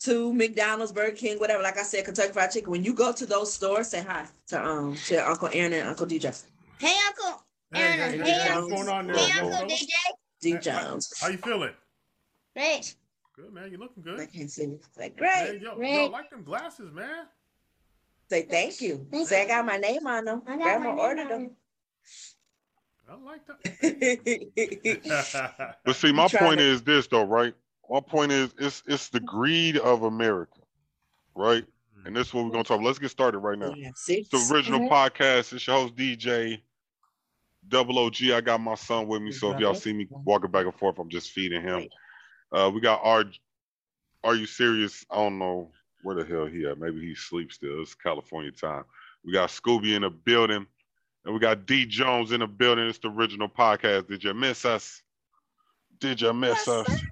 to McDonald's, Burger King, whatever. Like I said, Kentucky Fried Chicken. When you go to those stores, say hi to um to Uncle Aaron and Uncle DJ. Hey, Uncle Aaron. hey, Hey, hey, what's Uncle. going on there? Hey, Uncle DJ. D How- Jones. How you feeling? Great. Good, man. You looking good. I can't see. you. Say Hey, great. yo, yo, Great. I like them glasses, man. Say thank you. Thank Say I got my name on them. I got Grandma my name ordered on them. I like them. But see, my point to- is this though, right? My point is it's it's the greed of America, right? And this is what we're gonna talk. about. Let's get started right now. We. It's the Ariginal Mhm. podcast. It's your host DJ Double OG. I got my son with me, so if y'all see me walking back and forth, I'm just feeding him. Uh, we got our. Are you serious? I don't know where the hell he at. Maybe he sleeps still. It's California time. We got Schobie in the building, and we got D Jones in the building. It's the Ariginal podcast. Did you miss us? Did you miss Yes, us?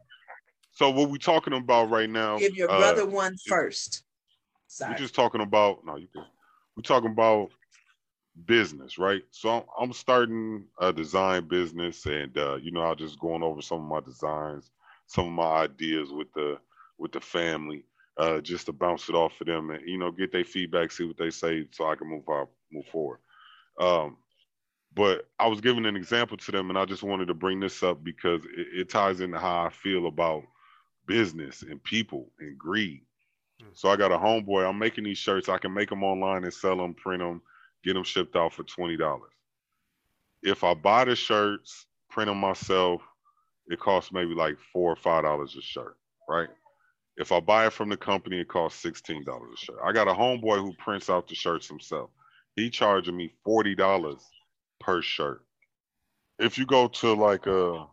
So what we're talking about right now? Give your uh, brother one first. we're just talking about no, you good. We're talking about business, right? So I'm, I'm starting a design business, and uh, you know, I'm just going over some of my designs, some of my ideas with the with the family, uh, just to bounce it off of them, and you know, get their feedback, see what they say, so I can move out, move forward. Um, but I was giving an example to them, and I just wanted to bring this up because it, it ties into how I feel about business and people and greed. Hmm. So I got a homeboy. I'm making these shirts. I can make them online and sell them, print them, get them shipped out for twenty dollars. If I buy the shirts, print them myself, it costs maybe like four or five dollars a shirt, right? If I buy it from the company, it costs sixteen dollars a shirt. I got a homeboy who prints out the shirts himself. He charging me forty dollars per shirt. If you go to like a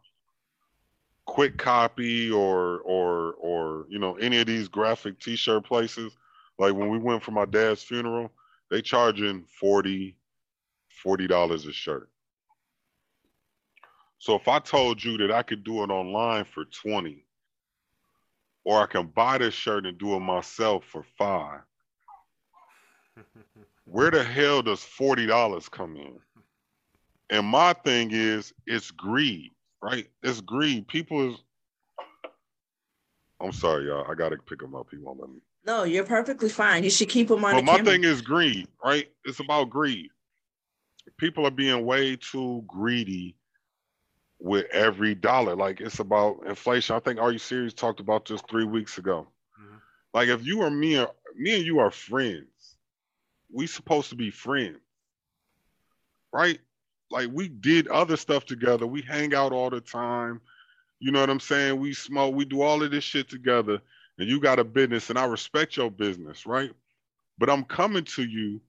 quick copy or or or you know any of these graphic t-shirt places. Like when we went for my dad's funeral they charging 40 40 dollars a shirt. So if i told you that i could do it online for 20 or i can buy this shirt and do it myself for five where the hell does 40 dollars come in? And my thing is it's greed right? It's greed. People is. I'm sorry, y'all. I gotta pick him up. He won't let me. No, you're perfectly fine. You should keep them on But the my camera. thing is greed, right? It's about greed. People are being way too greedy with every dollar. Like it's about inflation. I think Are You Serious talked about this three weeks ago. Mhm. Like if you or me, are, me and you are friends, we supposed to be friends, right? Like we did other stuff together. We hang out all the time. You know what I'm saying? We smoke. We do all of this shit together. And you got a business, and I respect your business, right? But I'm coming to you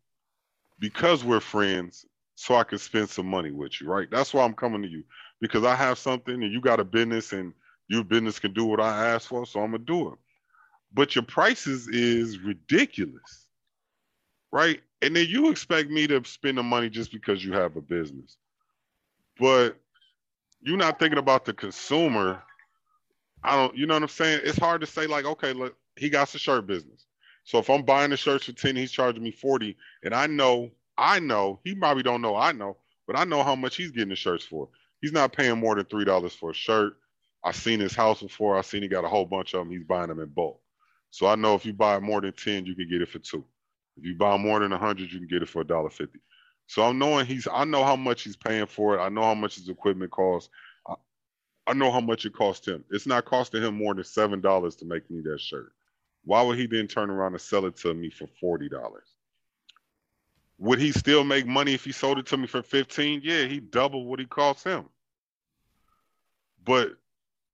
because we're friends, so I can spend some money with you, right? That's why I'm coming to you because I have something, and you got a business, and your business can do what I ask for, so I'm gonna do it. But your prices is ridiculous, right? And then you expect me to spend the money just because you have a business, but you're not thinking about the consumer. I don't, you know what I'm saying? It's hard to say, like, okay, look, he got the shirt business. So if I'm buying the shirts for 10, he's charging me 40. And I know, I know, he probably don't know, I know, but I know how much he's getting the shirts for. He's not paying more than $3 for a shirt. I've seen his house before. I've seen he got a whole bunch of them. He's buying them in bulk. So I know if you buy more than 10, you can get it for two. If you buy more than 100, you can get it for $1.50. So I'm knowing he's, I know how much he's paying for it. I know how much his equipment costs. I, I know how much it cost him. It's not costing him more than seven dollars to make me that shirt. Why would he then turn around and sell it to me for forty dollars? Would he still make money if he sold it to me for fifteen? Yeah, he doubled what he cost him. But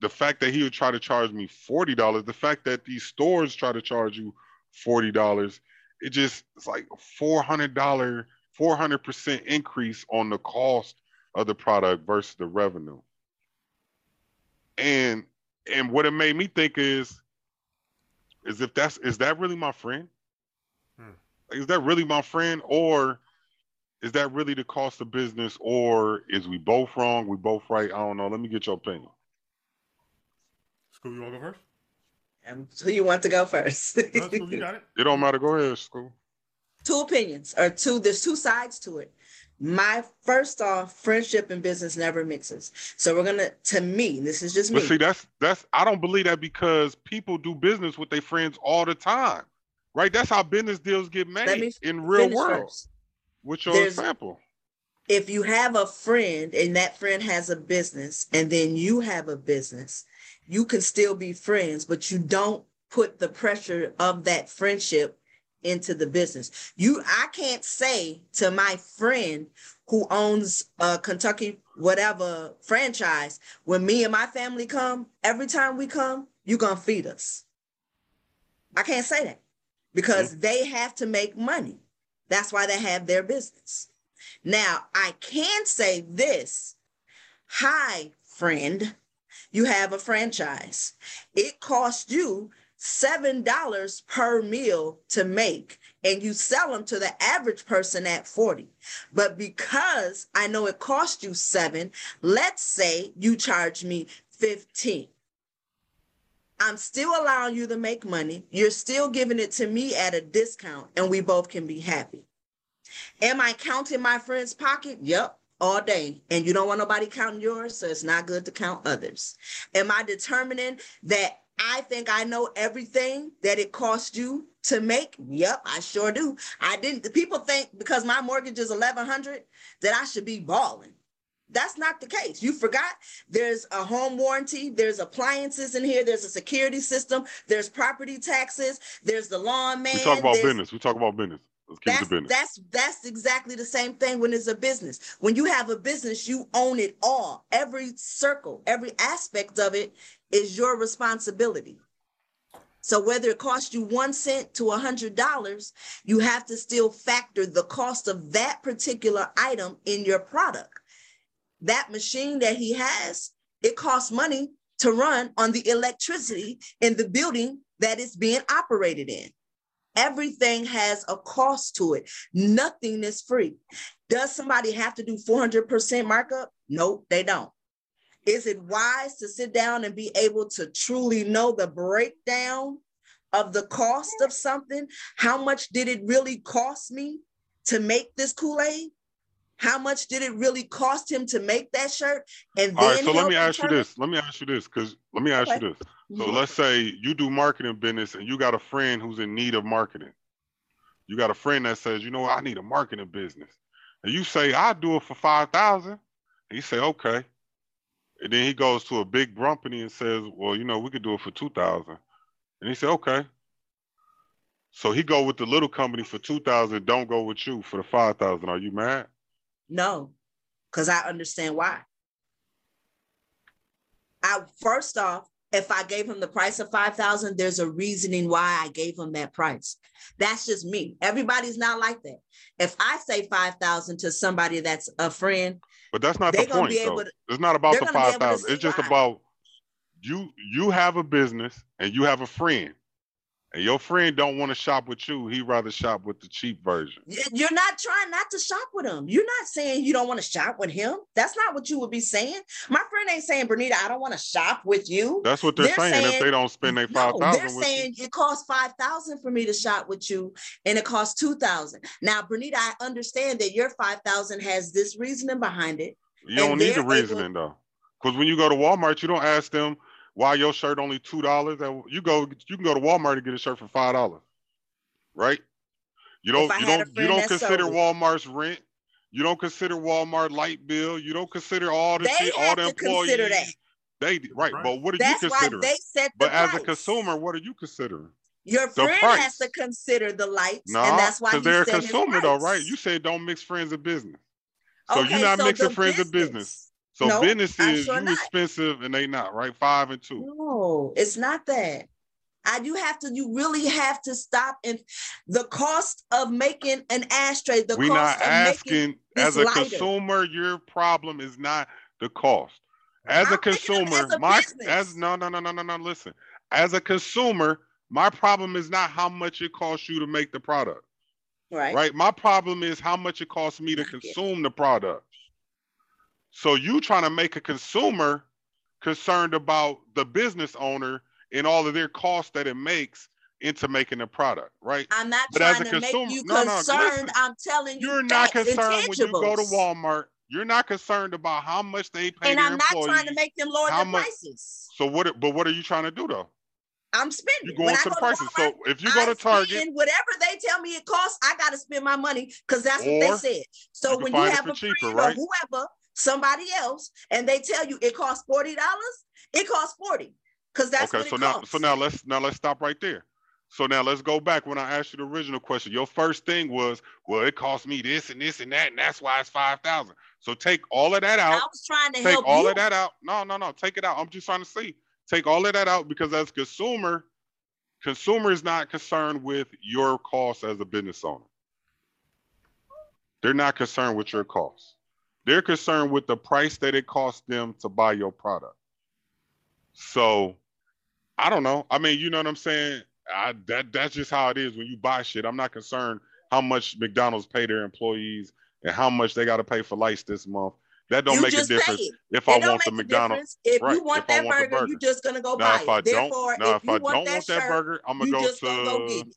the fact that he would try to charge me forty dollars, the fact that these stores try to charge you forty dollars, it just it's like four hundred dollar, four hundred percent increase on the cost of the product versus the revenue. And and what it made me think is, is if that's is that really my friend? Hmm. Is that really my friend, or is that really the cost of business, or is we both wrong, we both right? I don't know. Let me get your opinion. Schobie, you want to go first? Um, who you want to go first? No, Schobie, you got it. It don't matter. Go ahead, school. two opinions or two there's two sides to it my first off, friendship and business never mixes. So we're gonna, to me, this is just But see, that's that's I don't believe that because people do business with their friends all the time, right? That's how business deals get made me in real world. first. What's your There's- example? If you have a friend and that friend has a business and then you have a business, you can still be friends, but you don't put the pressure of that friendship into the business. You I can't say to my friend who owns a Kentucky whatever franchise, when me and my family come, every time we come, you're gonna feed us. I can't say that because mm-hmm. they have to make money. That's why they have their business. Now, I can say this Hi, friend, you have a franchise. It costs you $7 per meal to make, and you sell them to the average person at 40. But because I know it costs you seven, let's say you charge me 15. I'm still allowing you to make money. You're still giving it to me at a discount, and we both can be happy. Am I counting my friend's pocket? Yep, all day. And you don't want nobody counting yours, so it's not good to count others. Am I determining that I think I know everything that it costs you to make? Yep, I sure do. I didn't. the People think because my mortgage is eleven hundred that I should be balling. That's not the case. You forgot there's a home warranty, there's appliances in here, there's a security system, there's property taxes, there's the lawn man. We talk about business. We talk about business. That's that's that's exactly the same thing when it's a business. When you have a business, you own it all. Every circle, every aspect of it is your responsibility. So whether it costs you one cent to a hundred dollars, you have to still factor the cost of that particular item in your product. That machine that he has, it costs money to run on the electricity in the building that it's being operated in. Everything has a cost to it. Nothing is free. Does somebody have to do 400% markup? Nope, they don't. Is it wise to sit down and be able to truly know the breakdown of the cost of something? How much did it really cost me to make this Kool-Aid? How much did it really cost him to make that shirt? And All right, then so let me ask you this. Let me ask you this, because let me ask Okay. you this. So let's say you do marketing business and you got a friend who's in need of marketing. You got a friend that says, you know what, I need a marketing business. And you say, I'll do it for five thousand. And you say, okay. And then he goes to a big company and says, Well, you know, we could do it for two thousand. And he said, Okay. So he go with the little company for two thousand, don't go with you for the five thousand. Are you mad? No, because I understand why. I first off, if I gave him the price of five thousand, there's a reasoning why I gave him that price. That's just me. Everybody's not like that. If I say five thousand to somebody that's a friend, But that's not the gonna point, be though. able to- it's not about the gonna be five able to thousand. see It's just why. about you. You have a business and you have a friend, and your friend don't want to shop with you. He rather shop with the cheap version. you're not trying not to shop with him. You're not saying you don't want to shop with him. That's not what you would be saying. My friend ain't saying, Bernita, I don't want to shop with you. That's what they're, They're saying, If they don't spend their five thousand, No, they're saying it costs five thousand for me to shop with you, and it costs two thousand. Now, Bernita, I understand that your five thousand has this reasoning behind it. you, you don't need the they're able- reasoning though, because when you go to Walmart, you don't ask them why your shirt only two dollars. You go, you can go to Walmart and get a shirt for five dollars, right? You don't, you don't, you don't consider sold. Walmart's rent. You don't consider Walmart light bill. You don't consider all the They shit, all the to consider that. employees. They right, Right. but what are That's you considering? they set the But as a consumer, what are you considering? your the friend price. has to consider the lights, No, and that's why because they're a consumer though, right? You said don't mix friends and business. So Okay, you're not so mixing friends and business. So No, business is sure you not. expensive and they not, right? Five and two. No, it's not that. I you have to, you really have to stop and the cost of making an ashtray, the We're cost not of making asking as a lighter. consumer, your problem is not the cost. As a I'm of consumer, as a my business. as no no no no no no listen. As a consumer, my problem is not how much it costs you to make the product. right. right? My problem is how much it costs me to I get it. consume the product. So you trying to make a consumer concerned about the business owner and all of their costs that it makes into making the product, right? I'm not But as trying a to make you no, no, concerned. listen. I'm telling you, You're not concerned when you go to. Walmart. You're not concerned about how much they pay And I'm not trying to make them lower their much- prices. so what? But what are you trying to do though? I'm spending. You're going When I to the go prices. Walmart, So if you go to Target, whatever they tell me it costs, I got to spend my money because that's what they said. So you when you have a cheaper, friend right? or whoever, somebody else, and they tell you it costs forty dollars, it costs forty because that's okay. what So it now, costs. so now let's now let's stop right there. So now let's go back when I asked you the original question. Your first thing was, well, it cost me this and this and that, and that's why it's five thousand. So take all of that out. I was trying to Take help all you. of that out. No, no, no. Take it out. I'm just trying to see. Take all of that out because as consumer, consumer is not concerned with your costs as a business owner. They're not concerned with your costs. They're concerned with the price that it costs them to buy your product. So I don't know. I mean, you know what I'm saying? I, that that's just how it is when you buy shit. I'm not concerned how much McDonald's pay their employees and how much they got to pay for lights this month. That don't you make a difference if I want the McDonald's. If right, you want if that want burger, burger. you're just gonna go Now, buy if I it. don't, Therefore, now if if you I want don't that want that shirt, burger, I'm gonna go go to it.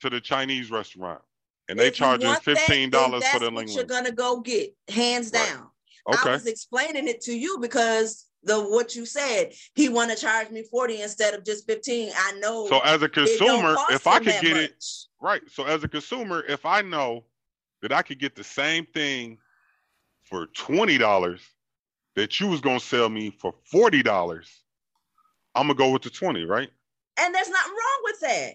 to the Chinese restaurant, and they charge you charging want that, fifteen dollars for the what you're gonna go get, hands Right. down. I was explaining it to you because the what you said, he want to charge me 40 instead of just 15. I know so as a consumer, if I could get it right, so as a consumer, if I know that I could get the same thing for twenty dollars that you was gonna sell me for forty dollars, I'm gonna go with the twenty, right? And there's nothing wrong with that.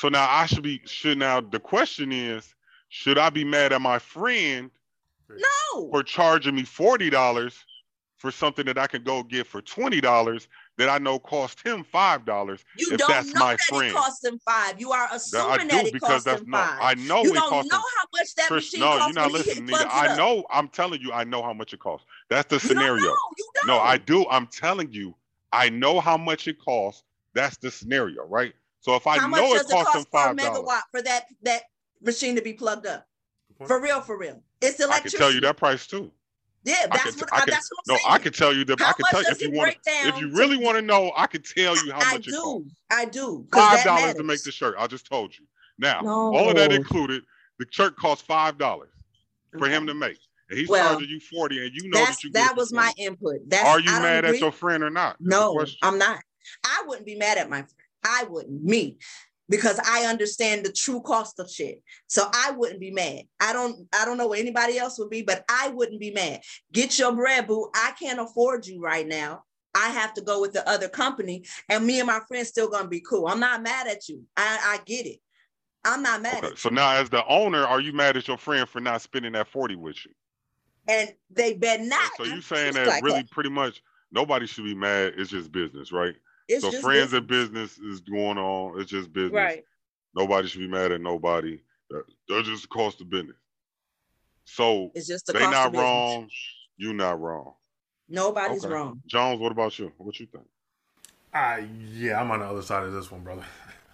So now I should be should now the question is, should I be mad at my friend No. for charging me forty dollars for something that I can go get for twenty dollars that I know cost him five dollars? You if don't that's know my that friend. it cost him five. You are assuming that it because cost that's him no. five. I know you it don't know him. how much that Chris, machine no, you're not listening. I know. I'm telling you, I know how much it costs. That's the You scenario. don't don't. No, I do. I'm telling you, I know how much it costs. That's the scenario, right? So if I how much know does it costs cost for a five dollars, megawatt for that that machine to be plugged up? For real, for real. It's electricity. I can tell you that price too. Yeah, I that's can, what I I, can, that's what no, I'm saying. I can tell you that. How I can much tell you does if you it want. break down? If you really want to know, I can tell you how I much it costs. do. I do. Five dollars to make the shirt. I just told you. Now, all of that included, the shirt costs five dollars for him to make, and he's Well, charging you forty, and you know That's that you. that was my input. That's Are you I mad agree. at your friend or not? Is the No. I'm not. I wouldn't be mad at my friend. I wouldn't. Me. Because I understand the true cost of shit. So I wouldn't be mad. I don't I don't know what anybody else would be, but I wouldn't be mad. Get your bread, boo. I can't afford you right now. I have to go with the other company, and me and my friends still gonna be cool. I'm not mad at you. I, I get it. I'm not mad Okay, so now, as the owner, are you mad at your friend for not spending that forty with you? And they better oh, not. so you saying that like really, that. pretty much, nobody should be mad. It's just business, right? It's so just friends and business is going on. It's just business. Right. Nobody should be mad at nobody. They're just the cost of business. So It's just the they cost not of wrong. You not wrong. Nobody's Okay. wrong. Jones, what about you? What you think? Uh, yeah, I'm on the other side of this one, brother.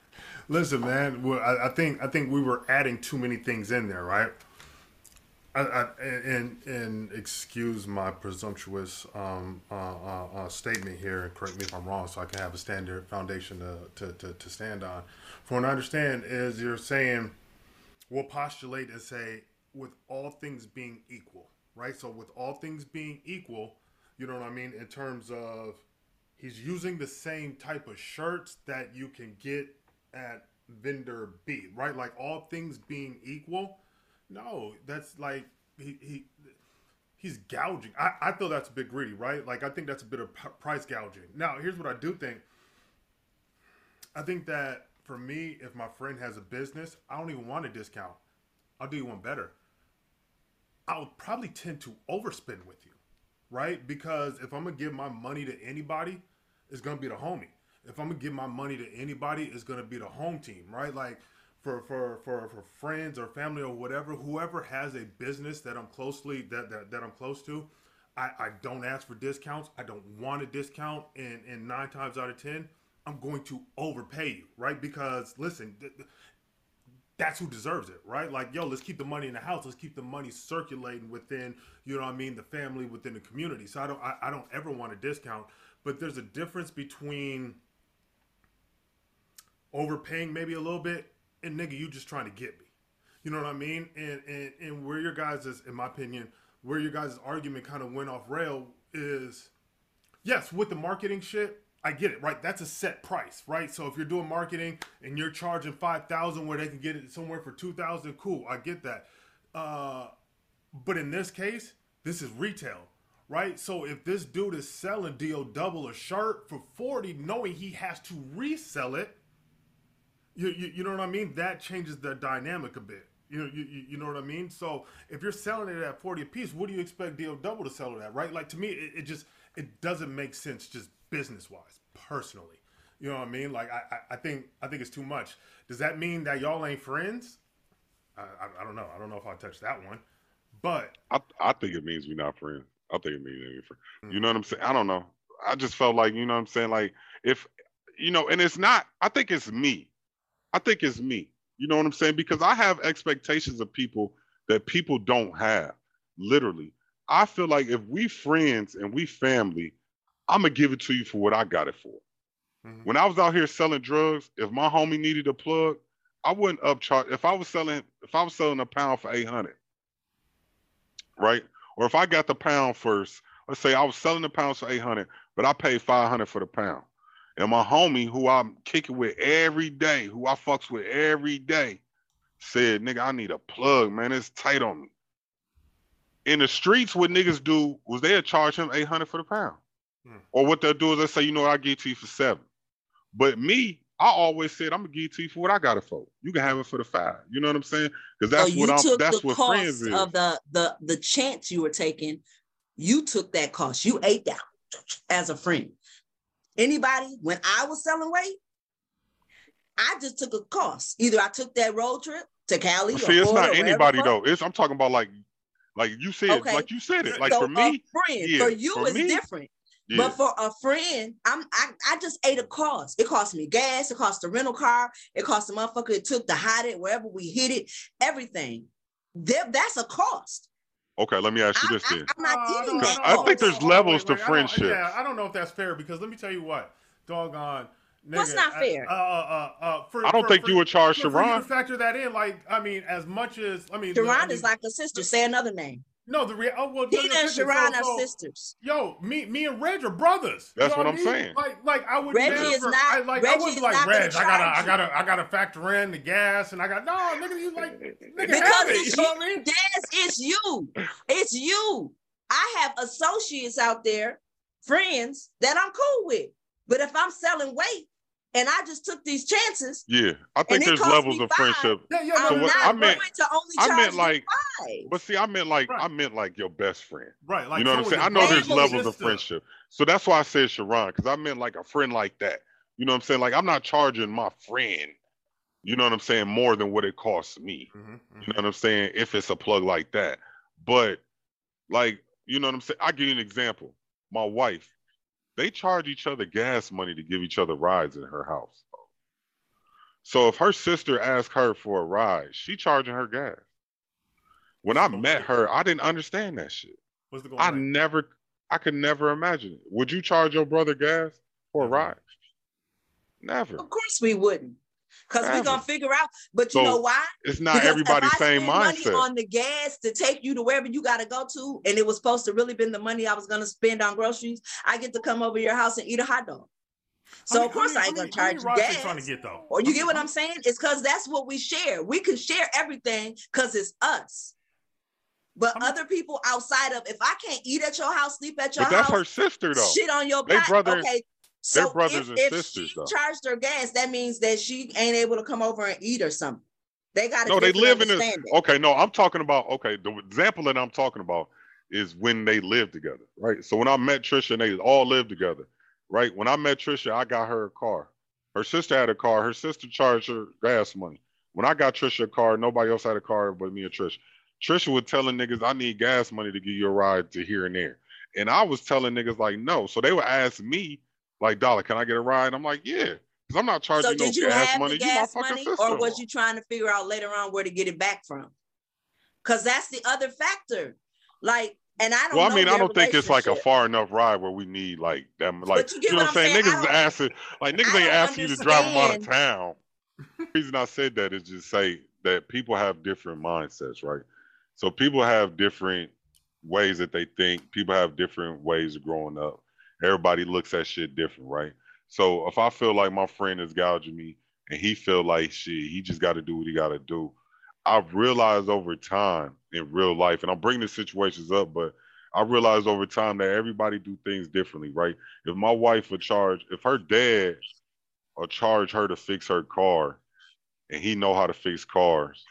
Listen, man, well, I, I think I think we were adding too many things in there, right? And and excuse my presumptuous um, uh, uh, uh, statement here, and correct me if I'm wrong, so I can have a standard foundation to, to, to, to stand on. From what I understand, is you're saying we'll postulate and say with all things being equal, right? So with all things being equal, you know what I mean in terms of he's using the same type of shirts that you can get at vendor B, right? Like all things being equal. No, that's like he, he he's gouging. I, I feel that's a bit greedy, right? Like I think that's a bit of price gouging. Now, here's what I do think. I think that for me, if my friend has a business, I don't even want a discount. I'll do you one better. I'll probably tend to overspend with you, right? Because if I'm gonna give my money to anybody, it's gonna be the homie. If I'm gonna give my money to anybody, it's gonna be the home team, right? Like for for for for friends or family or whatever, whoever has a business that I'm closely that that, that I'm close to, I, I don't ask for discounts. I don't want a discount, and and nine times out of ten, I'm going to overpay you, right? Because listen, th- th- that's who deserves it, right? Like, yo, let's keep the money in the house. Let's keep the money circulating within, you know what I mean, the family, within the community. So I don't, I, I don't ever want a discount. But there's a difference between overpaying maybe a little bit, and nigga, you just trying to get me. You know what I mean? And and and where your guys is, in my opinion, where your guys' argument kind of went off rail is, yes, with the marketing shit, I get it, right? That's a set price, right? So if you're doing marketing and you're charging five thousand where they can get it somewhere for two thousand, cool, I get that. Uh, but in this case, this is retail, right? So if this dude is selling DO double a shirt for forty, knowing he has to resell it, you, you you know what I mean? That changes the dynamic a bit. You know, you, you, know what I mean? So if you're selling it at 40 a piece, what do you expect DO double to sell it at, right? Like to me, it, it just it doesn't make sense just business wise, personally. You know what I mean? Like I, I, I think I think it's too much. Does that mean that y'all ain't friends? I, I, I don't know. I don't know if I'll touch that one. But I I think it means we're not friends. I think it means we're friends. Mm. You know what I'm saying? I don't know. I just felt like, you know what I'm saying? Like if you know, and it's not, I think it's me. I think it's me. You know what I'm saying? Because I have expectations of people that people don't have. Literally. I feel like if we friends and we family, I'm gonna give it to you for what I got it for. Mhm. When I was out here selling drugs, if my homie needed a plug, I wouldn't upcharge. If I was selling, if I was selling a pound for 800, right? Or if I got the pound first, let's say I was selling the pounds for 800, but I paid 500 for the pound. And my homie, who I'm kicking with every day, who I fucks with every day, said, nigga, I need a plug, man. It's tight on me. In the streets, what niggas do was they'll charge him 800 for the pound. Hmm. Or what they'll do is they say, you know what, I'll give to you for seven. But me, I always said, I'm gonna give it to you for what I got it for. You can have it for the five. You know what I'm saying? Because that's so what I'm took that's the what friends is. of the the the chance you were taking. You took that cost. You ate that as a friend. Anybody when I was selling weight, I just took a cost. Either I took that road trip to Cali. See, it's not anybody though. It's I'm talking about like like you said, Okay. like you said it. Like so for me, friend yeah, for you for is me, different. yeah. But for a friend, I'm I, I just ate a cost. It cost me gas, it cost the rental car, it cost the motherfucker it took to hide it wherever we hid it, everything. There, that's a cost. Okay, let me ask you I, this I, then. am not Uh, eating no, I think there's no, levels to I don't- friendship. Yeah, I don't know if that's fair because let me tell you what, doggone. What's nigga, not I- fair? Uh, uh, uh, for, I don't for- think for- you would charge for- for Sharon. factor that in, like I mean, as much as I mean, I Sharon mean, is like a sister. Say another name. No, the real. Oh, well, no, Tina no, and check this. Sharon So- are so- sisters. Yo, me, me and Reg are brothers. You That's know what I I'm mean? saying. Like, like I would Reggie never. is not- I, like, I Reggie wouldn't is be like not gonna Reg. I gotta, I gotta, I gotta factor in the gas, and I got no, nigga. You like, nigga, Because have it. it's You know what I mean? you. Yes, it's you. It's you. I have associates out there, friends that I'm cool with. But if I'm selling weight and I just took these chances, Yeah, I think there's levels of five. friendship. Yeah, yeah. I'm what not I meant- going to only I charge meant like, five. but see, I meant like, Right. I meant like your best friend. right. Like, you know what I'm saying? I know there's family levels of friendship. So that's why I said Sharon, because I meant like a friend like that. You know what I'm saying? Like I'm not charging my friend, you know what I'm saying, more than what it costs me. Mhm, mhm. You know what I'm saying? If it's a plug like that. But like, you know what I'm saying? I'll give you an example. My wife, they charge each other gas money to give each other rides in her house. So if her sister asks her for a ride, she charging her gas. When I met her, I didn't understand that shit. What's the going I rate? never, I could never imagine it. Would you charge your brother gas for a ride? Never. Of course we wouldn't. Because we're gonna figure out, but you So, know why? It's not Because everybody's if I same spend money mindset. on the gas to take you to wherever you gotta go to, and it was supposed to really been the money I was gonna spend on groceries, I get to come over your house and eat a hot dog. So How of many- course how I ain't gonna how charge you rides they gas. trying to get though? Or you get what I'm saying? It's because that's what we share. We can share everything because it's us. But How many- other people outside of, if I can't eat at your house, sleep at your But that's house, her sister though. shit on your They pot. brother- okay. So brothers if, and if sisters, she though. charged her gas, that means that she ain't able to come over and eat or something. They got to. No, they live in a okay. No, I'm talking about okay. The example that I'm talking about is when they live together, right? So when I met Trisha and they all lived together, right? When I met Trisha, I got her a car. Her sister had a car. Her sister charged her gas money. When I got Trisha a car, nobody else had a car but me and Trisha. Trisha was telling niggas, I need gas money to give you a ride to here and there. And I was telling niggas like, no. So they would ask me, like, Dolla, can I get a ride? I'm like, yeah. Because I'm not charging So you no did you gas have money. the gas fucking money, or was you trying to figure out later on where to get it back from? Because that's the other factor. Like, and I don't. Well, I mean, I don't think it's like a far enough ride where we need like them. Like, you you, know what I'm saying? saying? Niggas is asking, like, niggas ain't asking you to drive them out of town. The reason I said that is just say that people have different mindsets, right? So people have different ways that they think. People have different ways of growing up. Everybody looks at shit different, right? So if I feel like my friend is gouging me and he feel like shit, he just got to do what he got to do. I've realized over time in real life, and I'm bringing the situations up, but I realized over time that everybody do things differently, right? If my wife would charge, if her dad or charge her to fix her car, and he know how to fix cars,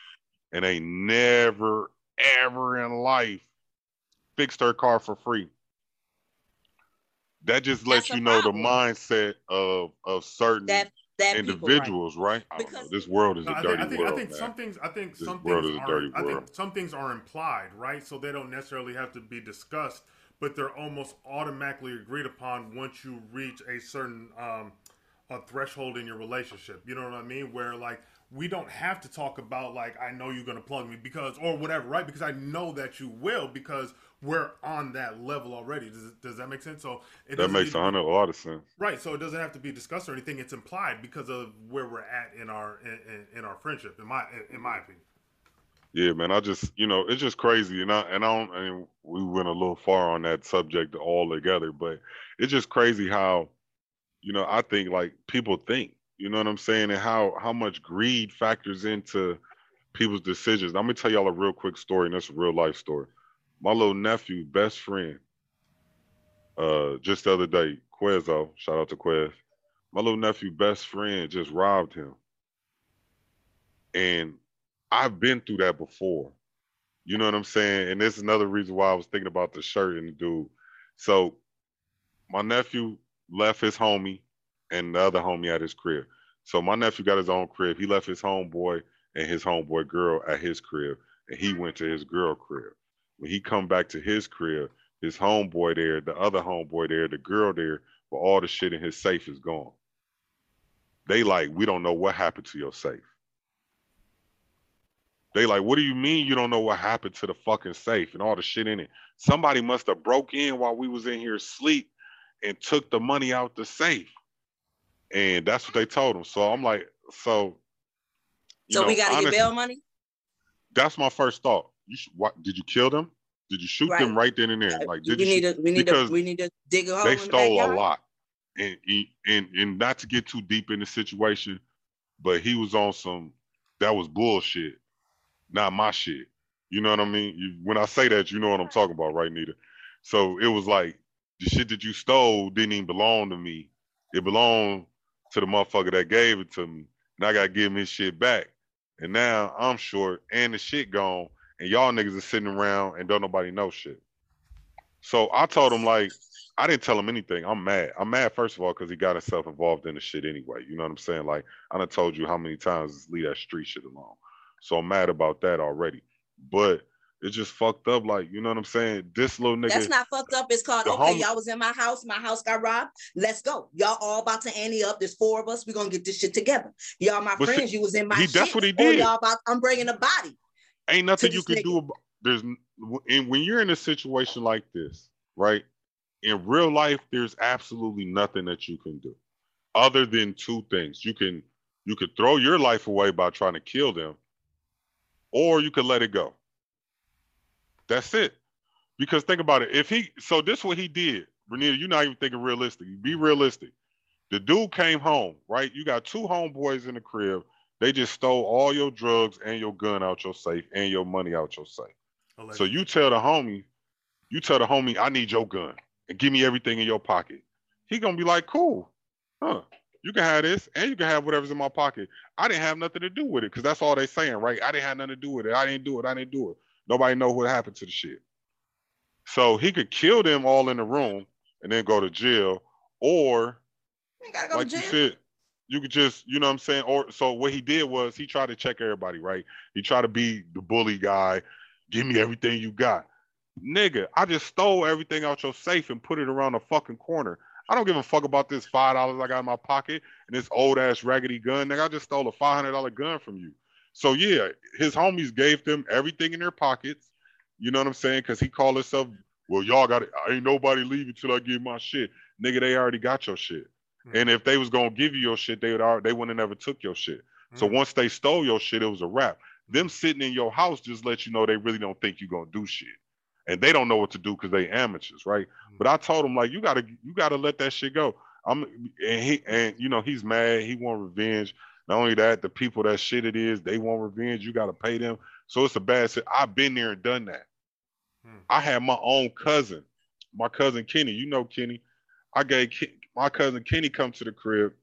and they never ever in life fixed her car for free. That just lets That's you know the mindset of of certain That that people, right. individuals, right? I don't know. Because- This world is No, a I dirty think, I think, world, I think man. some things. I think This some world things is a are. dirty I think some things are implied, right? So they don't necessarily have to be discussed, but they're almost automatically agreed upon once you reach a certain um, a threshold in your relationship. You know what I mean? Where like we don't have to talk about like I know you're gonna plug me because or whatever, right? Because I know that you will because we're on that level already. Does, does that make sense? So it that makes a hundred a lot of sense. Right, so it doesn't have to be discussed or anything. It's implied because of where we're at in our in, in, our friendship. In my in, in my opinion. Yeah, man. I just, you know, it's just crazy, and I and I don't. And we went a little far on that subject altogether, but it's just crazy how, you know, I think like people think. You know what I'm saying, and how how much greed factors into people's decisions. I'm gonna tell y'all a real quick story, and that's a real life story. My little nephew, best friend, uh, just the other day, Quezo, shout out to Quez. My little nephew, best friend, just robbed him. And I've been through that before. You know what I'm saying? And this is another reason why I was thinking about the shirt and the dude. So my nephew left his homie and the other homie at his crib. So my nephew got his own crib. He left his homeboy and his homeboy girl at his crib, and he went to his girl crib. When he come back to his crib, his homeboy there, the other homeboy there, the girl there, but all the shit in his safe is gone. They like, we don't know what happened to your safe. They like, what do you mean you don't know what happened to the fucking safe and all the shit in it? Somebody must have broke in while we was in here asleep and took the money out the safe. And that's what they told him. So I'm like, so. So we got to get bail money. That's my first thought. You should, what, did you kill them? Did you shoot them right then and there? Uh, like, we did you? need shoot- to we need because to we need to dig a hole. they in the stole a lot, and and and not to get too deep in the situation, but he was on some that was bullshit, not my shit. You know what I mean? You, when I say that, you know what I'm talking about, right, Nita? So it was like the shit that you stole didn't even belong to me. It belonged to the motherfucker that gave it to me, and I gotta give him his shit back. And now I'm short, and the shit gone, and y'all niggas are sitting around and don't nobody know shit. So I told him like I didn't tell him anything. I'm mad. I'm mad first of all because he got himself involved in the shit anyway. You know what I'm saying? Like I done told you how many times leave that street shit alone. So I'm mad about that already. But it's just fucked up. Like you know what I'm saying? This little nigga. That's not fucked up. It's called okay. hom- y'all was in my house. My house got robbed. Let's go. Y'all all about to ante up. There's four of us. We're gonna get this shit together. Y'all my But see, friends. you was in my he- shit. that's what he did. y'all about I'm bringing a body. ain't nothing you can do about there's and when you're in a situation like this right in real life there's absolutely nothing that you can do other than two things you can you could throw your life away by trying to kill them or you could let it go that's it because think about it if he so this what he did Renita, you're not even thinking realistic be realistic the dude came home right you got two homeboys in the crib they just stole all your drugs and your gun out your safe and your money out your safe. So you tell the homie, you tell the homie, I need your gun and give me everything in your pocket. He gonna be like, cool, huh? You can have this and you can have whatever's in my pocket. I didn't have nothing to do with it because that's all they saying, right? I didn't have nothing to do with it. I didn't do it. I didn't do it. Nobody know what happened to the shit. So he could kill them all in the room and then go to jail, or go like to you said, you could just, you know what I'm saying? Or so what he did was he tried to check everybody, right? He tried to be the bully guy, give me everything you got. Nigga, I just stole everything out your safe and put it around the fucking corner. I don't give a fuck about this five dollars I got in my pocket and this old ass raggedy gun. Nigga, I just stole a five hundred dollar gun from you. So yeah, his homies gave them everything in their pockets. You know what I'm saying? Because he called himself, well, y'all got it. Ain't nobody leaving till I get my shit. Nigga, they already got your shit. Mhm. And if they was gonna give you your shit, they would already, they wouldn't have never took your shit. So Mm. once they stole your shit, it was a wrap. Them sitting in your house just let you know they really don't think you're gonna do shit. And they don't know what to do because they amateurs, right? Mm. But I told him like you gotta you gotta let that shit go. I'm and he and you know he's mad, he want revenge. Not only that, the people that shit it is, they want revenge. You gotta pay them. So it's a bad shit. I've been there and done that. Hmm. I had my own cousin, my cousin Kenny. You know Kenny. I gave my cousin Kenny come to the crib.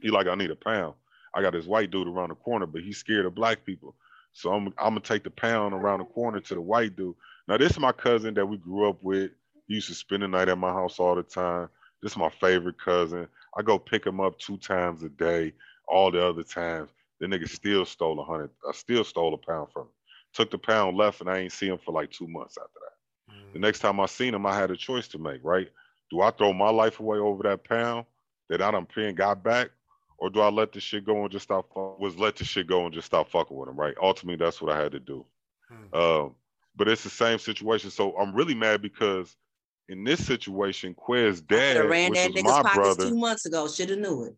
He like, I need a pound. I got this white dude around the corner, but he's scared of black people. So I'm I'm gonna take the pound around the corner to the white dude. Now this is my cousin that we grew up with. He used to spend the night at my house all the time. This is my favorite cousin. I go pick him up two times a day. All the other times, the nigga still stole a hundred. I still stole a pound from him. Took the pound left, and I ain't see him for like two months after that. Mm. The next time I seen him, I had a choice to make, right? Do I throw my life away over that pound that I done pay and got back? Or do I let the shit go and just stop fuck- was let the shit go and just stop fucking with him, right? Ultimately, that's what I had to do. Hmm. Um, but it's the same situation. So I'm really mad because in this situation, Quez Could dad, ran which that was nigga's my pockets brother, two months ago. Should have knew it.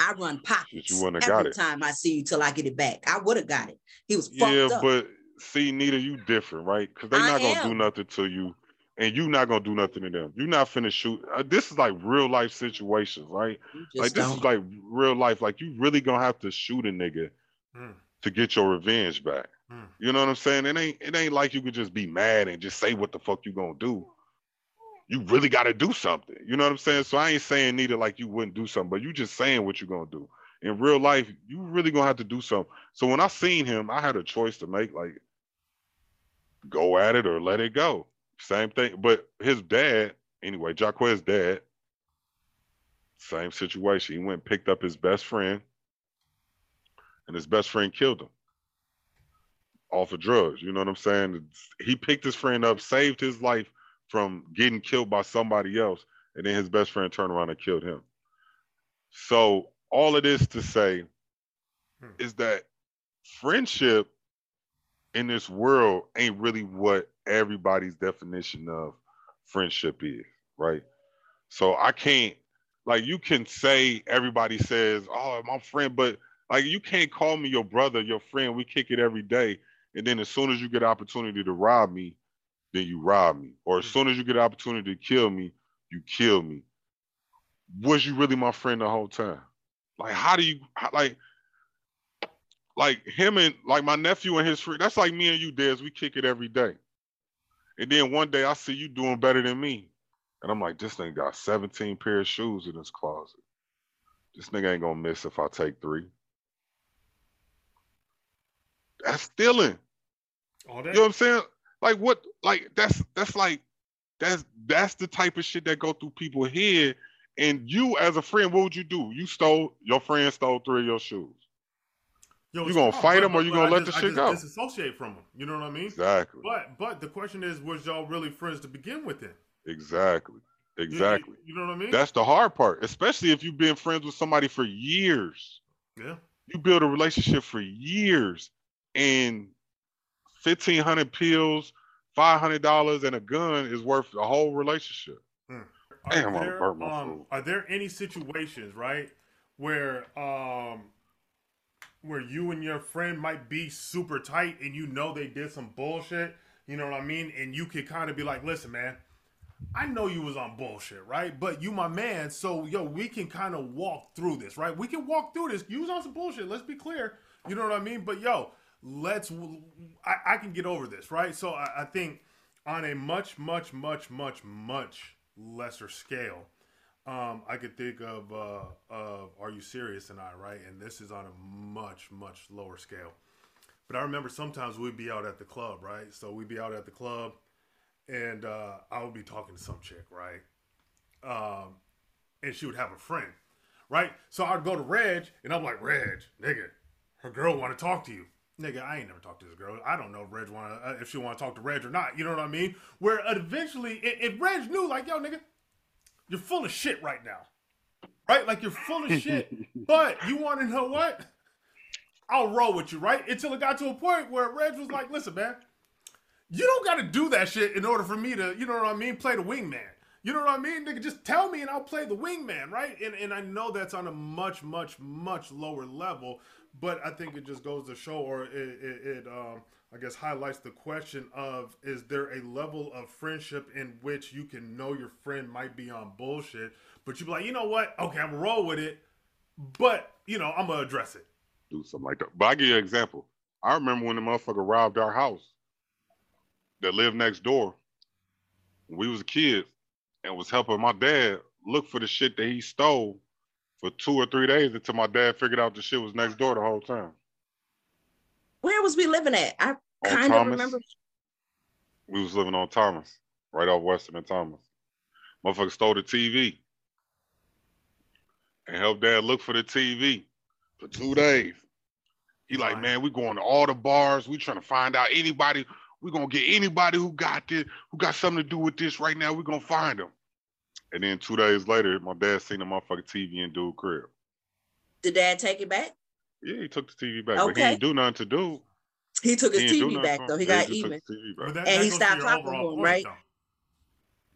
I run pockets you wouldn't have every got it. time I see you till I get it back. I would have got it. He was yeah, fucked up. Yeah, but see, Nita, you different, right? Because they're I not gonna do nothing to you, and you not gonna do nothing to them. You're not finna shoot. Uh, this is like real life situations, right? Like just this don't. is like real life. Like you really gonna have to shoot a nigga Hmm. to get your revenge back. Hmm. You know what I'm saying? It ain't it ain't like you could just be mad and just say what the fuck you gonna do. You really gotta do something. You know what I'm saying? So I ain't saying neither like you wouldn't do something, but you just saying what you're gonna do. In real life, you really gonna have to do something. So when I seen him, I had a choice to make, like go at it or let it go. Same thing. But his dad, anyway, Jaquez's dad, same situation. He went picked up his best friend, and his best friend killed him off of drugs. You know what I'm saying? He picked his friend up, saved his life from getting killed by somebody else, and then his best friend turned around and killed him. So all of this to say Hmm. is that friendship in this world ain't really what everybody's definition of friendship is, right? So I can't like you can say everybody says, "Oh, my friend," but like you can't call me your brother, your friend. We kick it every day, and then as soon as you get opportunity to rob me, then you rob me, or as mm. soon as you get an opportunity to kill me, you kill me. Was you really my friend the whole time? Like, how do you how, like? Like him and like my nephew and his friend. That's like me and you, Des. We kick it every day. And then one day I see you doing better than me. And I'm like, this thing got 17 pair of shoes in his closet. This nigga ain't gonna miss if I take three. That's stealing. You know what I'm saying? Like what? Like that's that's like that's that's the type of shit that go through people's head. And you, as a friend, what would you do? You stole your friend stole three of your shoes. Yo, You gonna fight him or you gonna let just- the shit go? Disassociate from him. You know what I mean? Exactly. But but the question is, was y'all really friends to begin with? Then Exactly. You- you- Exactly. You, know what I mean? That's the hard part, especially if you've been friends with somebody for years. yeah. You build a relationship for years, and fifteen hundred pills, five hundred dollars, and a gun is worth a whole relationship. Are Damn, there, um, are there any situations, right, where um where you and your friend might be super tight and you know they did some bullshit, you know what I mean? And you could kind of be like, listen, man, I know you was on bullshit, right? But you my man, so yo, we can kind of walk through this, right? We can walk through this. You was on some bullshit, let's be clear. You know what I mean? But yo, let's I, I can get over this, right? So I, I think on a much, much, much, much, much lesser scale, um, I could think of uh, of Are You Serious and I, right? And this is on a much, much lower scale. But I remember sometimes we'd be out at the club, right? So we'd be out at the club, and uh, I would be talking to some chick, right? Um, and she would have a friend, right? So I'd go to Reg, and I'm like, Reg, nigga, her girl want to talk to you. Nigga, I ain't never talked to this girl. I don't know if Reg want uh, if she want to talk to Reg or not. You know what I mean? Where eventually, if, if Reg knew, like, yo, nigga, you're full of shit right now, right? Like you're full of shit. but you want to know what? I'll roll with you, right? Until it got to a point where Reg was like, listen, man, you don't got to do that shit in order for me to, you know what I mean, play the wingman. You know what I mean? Nigga, just tell me and I'll play the wingman, right? And and I know that's on a much, much, much lower level, but I think it just goes to show, or it, it, it um, I guess highlights the question of is there a level of friendship in which you can know your friend might be on bullshit, but you be like, you know what? Okay, I'm roll with it, but you know, I'm gonna address it. do something like that. But I give you an example. I remember when the motherfucker robbed our house that lived next door. We was kids and was helping my dad look for the shit that he stole for two or three days until my dad figured out the shit was next door the whole time. Where was we living at? I kind of remember. We was living on Thomas, right off Western and Thomas. Motherfucker stole the TV and helped dad look for the TV for two days. He like, Right. man, we going to all the bars. We trying to find out anybody. We gonna get anybody who got this, who got something to do with this right now. We gonna find them. And then two days later, my dad seen the motherfucking TV in dude crib. Did dad take it back? Yeah, he took the TV back, but he Okay. didn't do nothing to do. He took his He TV back though. He Yeah, got just took even. the TV back. But that, And that he stopped talking to him, right? though.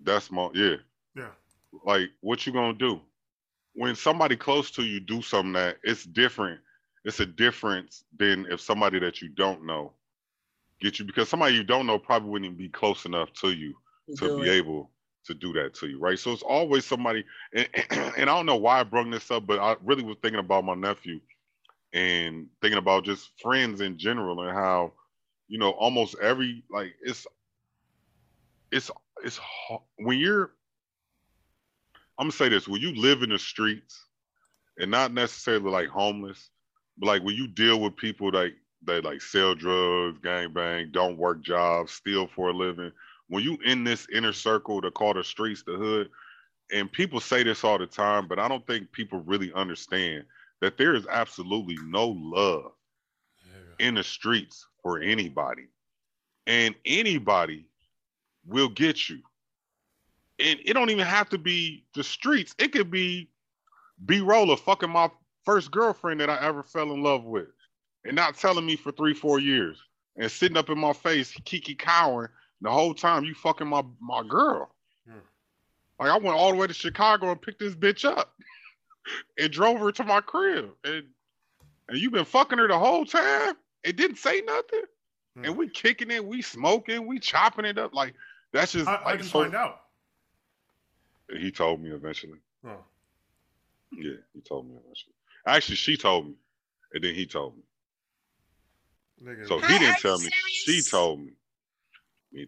That's my yeah. Yeah. like what you gonna do when somebody close to you do something that it's different it's a difference than if somebody that you don't know get you because somebody you don't know probably wouldn't even be close enough to you to to be it. able to do that to you right so it's always somebody and, and i don't know why i brought this up but i really was thinking about my nephew and thinking about just friends in general and how you know almost every like it's it's it's when you're I'm gonna say this: when you live in the streets, and not necessarily like homeless, but like when you deal with people that that like sell drugs, gang bang, don't work jobs, steal for a living. When you in this inner circle to call the streets the hood, and people say this all the time, but I don't think people really understand that there is absolutely no love in the streets for anybody. And anybody will get you. And it don't even have to be the streets. It could be B Roller fucking my first girlfriend that I ever fell in love with. And not telling me for three, four years. And sitting up in my face, Kiki cowering the whole time you fucking my my girl. Hmm. Like I went all the way to Chicago and picked this bitch up and drove her to my crib. And and you've been fucking her the whole time? It didn't say nothing. Hmm. And we kicking it, we smoking, we chopping it up. Like that's just How, how like did you so- find out? He told me eventually. Oh. Yeah, he told me eventually. Actually, she told me, and then he told me. Nigga, So he didn't tell me. She told me. Me.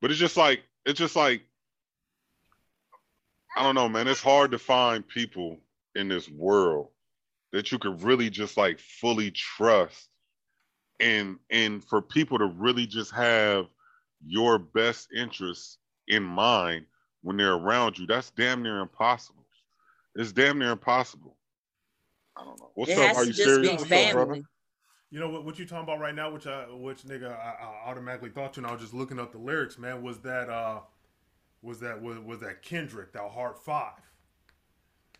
But it's just like it's just like I don't know, man. It's hard to find people in this world that you could really just like fully trust and and for people to really just have your best interests in mind when they're around you, that's damn near impossible. It's damn near impossible. I don't know. What's it up? Are you serious? What's up, brother? You know what? What you talking about right now? Which I, which nigga, I, I automatically thought to, and I was just looking up the lyrics. Man, was that, uh, was that, was, was that Kendrick? That Heart Five?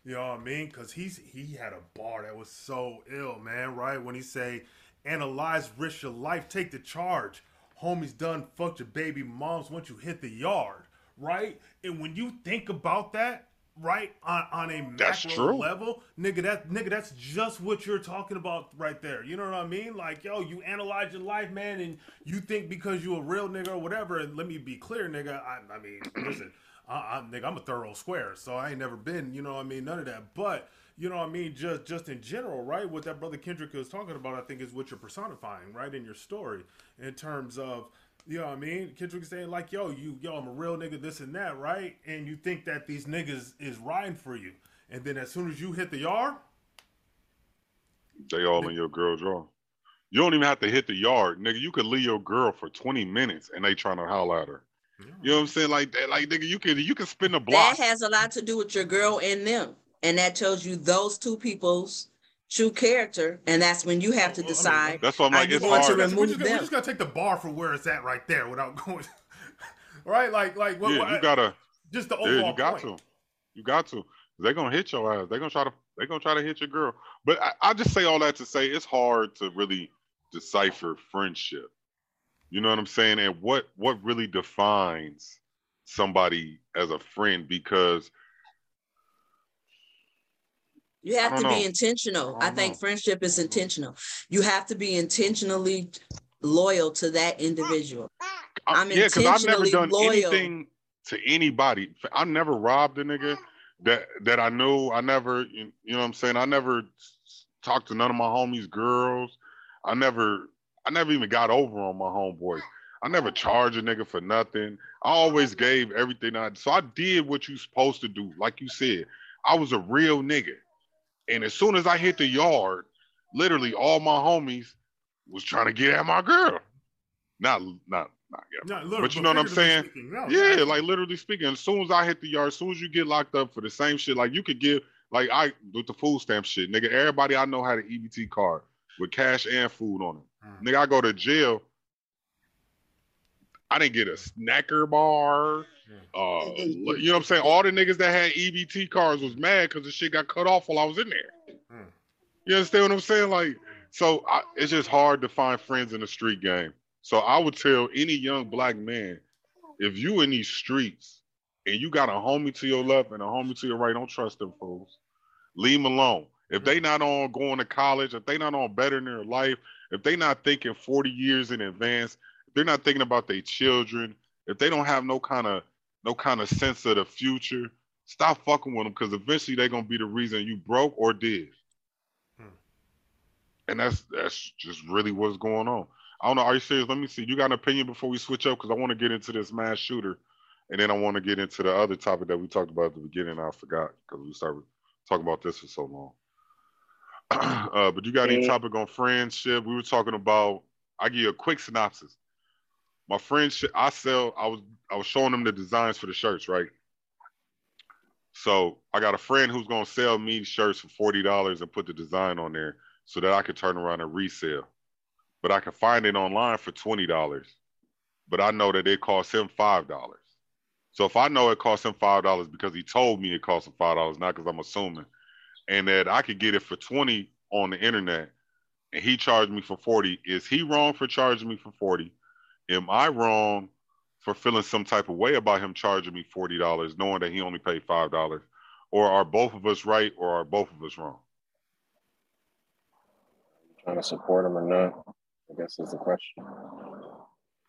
You know what I mean? Because he's he had a bar that was so ill, man. Right when he say, "Analyze, risk your life, take the charge." Homies done fucked your baby moms once you hit the yard, right? And when you think about that, right, on, on a That's macro true. level, nigga, that nigga, that's just what you're talking about right there. You know what I mean? Like, yo, you analyze your life, man, and you think because you a real nigga or whatever. And let me be clear, nigga. I, I mean, listen, I, I, nigga, I'm a thorough square, so I ain't never been, you know what I mean, none of that. But you know what I mean, just just in general, right? What that brother Kendrick was talking about, I think, is what you're personifying, right, in your story, in terms of. You know what I mean? Kendrick is saying like, "Yo, you, yo, I'm a real nigga, this and that, right?" And you think that these niggas is riding for you, and then as soon as you hit the yard, They all in your girl draw. You don't even have to hit the yard, nigga. You could leave your girl for 20 minutes and they trying to holler at her. You know what I'm saying? Like that, like nigga, you can you can spin the block. That has a lot to do with your girl and them. And that tells you those two people's true character. And that's when you have to Well, I mean, decide. That's why I'm like, you it's going to hard. we just, remove we just, we them. just gotta take the bar for where it's at right there without going, right? Like, like what? yeah, what- you gotta. just the overall. Yeah, you got point. to. You got to. They're gonna hit your ass. They're gonna try to. They're gonna try to hit your girl. But I, I just say all that to say it's hard to really decipher friendship. You know what I'm saying? And what what really defines somebody as a friend? Because You have to don't be intentional. I I think know. friendship is intentional. You have to be intentionally loyal to that individual. I- I'm yeah, because I've never done loyal. anything to anybody. I never robbed a nigga that that I knew. I never, you you know what I'm saying. I never talked to none of my homies' girls. I never, I never even got over on my homeboys. I never charged a nigga for nothing. I always gave everything I. So I did what you supposed to do, like you said. I was a real nigga, and as soon as I hit the yard, literally all my homies was trying to get at my girl. Not, not, not get No, But you know what I'm saying? no, yeah, like literally speaking, as soon as I hit the yard, as soon as you get locked up for the same shit, like you could give, like I with the food stamp shit, nigga. Everybody I know had an EBT card with cash and food on it. Mm. Nigga, I go to jail. I didn't get a snacker bar. Uh, you know what I'm saying? All the niggas that had EBT cards was mad because the shit got cut off while I was in there. Mm. You understand what I'm saying? Like, so I, it's just hard to find friends in the street game. So I would tell any young black man, if you in these streets and you got a homie to your left and a homie to your right, don't trust them fools. Leave them alone. If they not on going to college, if they not on bettering their life, if they not thinking 40 years in advance, if they're not thinking about their children, if they don't have no kind of no kind of sense of the future, stop fucking with them because eventually they're gonna be the reason you broke or did. Hmm. And that's that's just really what's going on. I don't know. Are you serious? Let me see. You got an opinion before we switch up because I want to get into this mass shooter, and then I want to get into the other topic that we talked about at the beginning. I forgot because we started talking about this for so long. uh, but you got any topic on friendship? We were talking about. I give you a quick synopsis. My friendship. I sell. I was. I was showing them the designs for the shirts, right? So I got a friend who's gonna sell me shirts for forty dollars and put the design on there so that I could turn around and resell. But I could find it online for twenty dollars. But I know that it costs him five dollars. So if I know it costs him five dollars because he told me it cost him five dollars, not because I'm assuming, and that I could get it for twenty on the internet, and he charged me for forty, is he wrong for charging me for forty? Am I wrong for feeling some type of way about him charging me forty dollars, knowing that he only paid five dollars? Or are both of us right, or are both of us wrong? trying to support him or not? I guess is the question.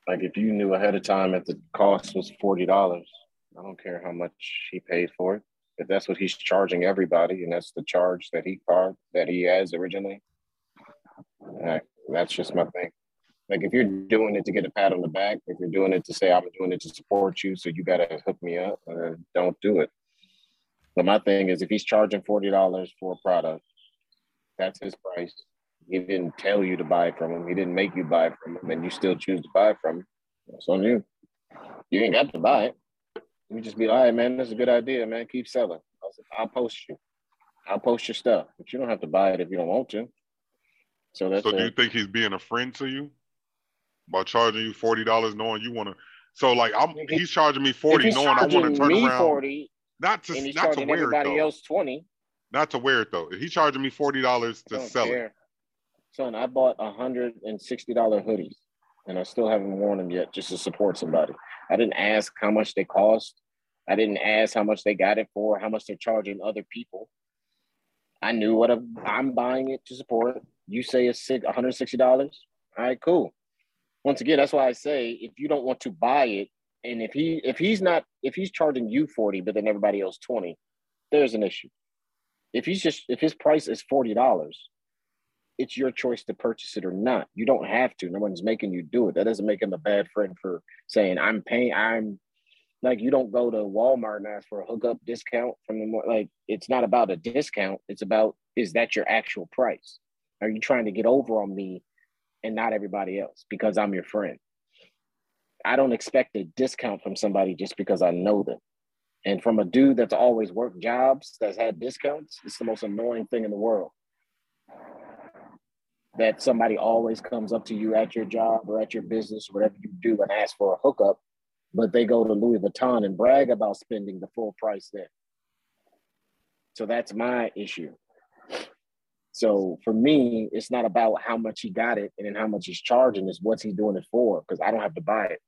Like if you knew ahead of time that the cost was forty dollars, I don't care how much he paid for it. If that's what he's charging everybody, and that's the charge that he card that he has originally, uh, that's just my thing. Like if you're doing it to get a pat on the back, if you're doing it to say I'm doing it to support you, so you gotta hook me up, uh, don't do it. But my thing is, if he's charging forty dollars for a product, that's his price. He didn't tell you to buy from him. He didn't make you buy from him, and you still choose to buy from him. That's on you. You ain't got to buy it. You just be like, all right, man, that's a good idea, man. Keep selling. I'll, I'll post you. I'll post your stuff, but you don't have to buy it if you don't want to. So that's So do a- you think he's being a friend to you by charging you forty dollars, knowing you want to? So like I'm, he- he's charging me forty, knowing I want to turn me around, forty, not to and he's not to charging wear it though, else twenty. not to wear it though. He's charging me forty dollars to sell it. Son, I bought a hundred and sixty dollar hoodies, and I still haven't worn them yet, just to support somebody. I didn't ask how much they cost. I didn't ask how much they got it for, how much they're charging other people. I knew what I'm, I'm buying it to support. You say it's six, one hundred sixty dollars. All right, cool. Once again, that's why I say if you don't want to buy it, and if he if he's not if he's charging you forty, but then everybody else twenty, there's an issue. If he's just if his price is forty dollars, it's your choice to purchase it or not. You don't have to. No one's making you do it. That doesn't make him a bad friend for saying I'm paying. I'm like you don't go to Walmart and ask for a hookup discount from the more like it's not about a discount. It's about is that your actual price? Are you trying to get over on me and not everybody else because I'm your friend? I don't expect a discount from somebody just because I know them. And from a dude that's always worked jobs that's had discounts, it's the most annoying thing in the world that somebody always comes up to you at your job or at your business, whatever you do, and ask for a hookup, but they go to Louis Vuitton and brag about spending the full price there. So that's my issue. So for me, it's not about how much he got it and then how much he's charging, it's what's he doing it for, because I don't have to buy it.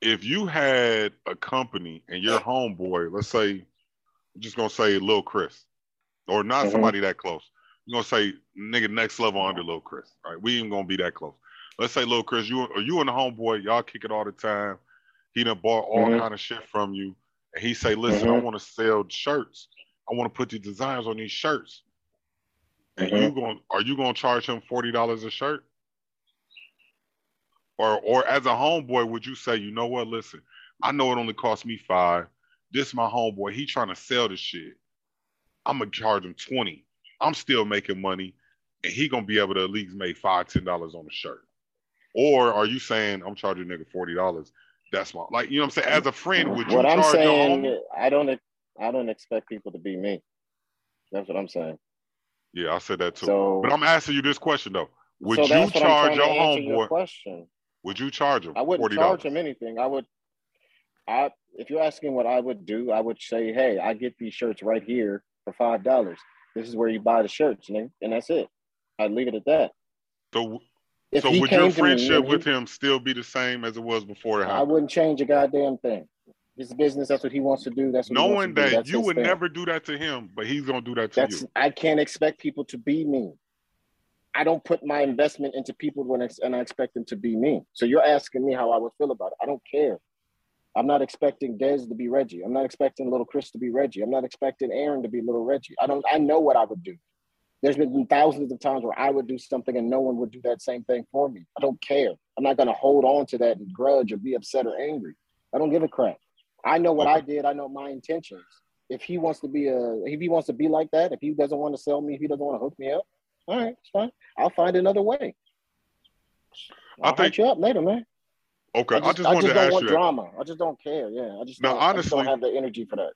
if you had a company and your homeboy, let's say, I'm just gonna say Lil Chris, or not Mhm. somebody that close. We're gonna say nigga next level under Lil Chris. All right, we ain't gonna be that close. Let's say Lil Chris, you or you and the homeboy, y'all kick it all the time. He done bought all Mhm. kind of shit from you, and he say, "Listen, I Mhm. want to sell shirts. I want to put the designs on these shirts." And Mhm. you going are you gonna charge him forty dollars a shirt? Or or as a homeboy, would you say, you know what? Listen, I know it only cost me five. This my homeboy. He trying to sell the shit. I'm gonna charge him twenty. I'm still making money, and he gonna be able to at least make five, ten dollars on a shirt. Or are you saying I'm charging nigga forty dollars? That's my like you know what I'm saying. As a friend, would you what I'm saying. I don't, I don't expect people to be me. That's what I'm saying. Yeah, I said that too. So, but I'm asking you this question though. Would so you that's what I'm charge your homeboy? question. Would you charge him I wouldn't forty charge him anything. I would, I if you're asking what I would do, I would say, hey, I get these shirts right here for five dollars. This is where you buy the shirts, and, and that's it. I'd leave it at that. So If so would your to me friendship he- with him still be the same as it was before it I wouldn't change a goddamn thing. His business. That's what he wants to do. That's Knowing to that you would thing. never do that to him, but he's gonna do that to That's you. I can't expect people to be me. I don't put my investment into people when it's, and I expect them to be me. So you're asking me how I would feel about it. I don't care. I'm not expecting Dez to be Reggie. I'm not expecting little Chris to be Reggie. I'm not expecting Aaron to be little Reggie. I don't I know what I would do. There's been thousands of times where I would do something and no one would do that same thing for me. I don't care. I'm not gonna hold on to that and grudge or be upset or angry. I don't give a crap. I know what I did. I know my intentions. If he wants to be a, if he wants to be like that, if he doesn't want to sell me, if he doesn't want to hook me up, all right, it's fine. I'll find another way. I I'll think- hook you up later, man. Okay, I just, I just I just to don't ask want you that. drama. I just don't care. Yeah, I just Now, don't, I just don't have the energy for that.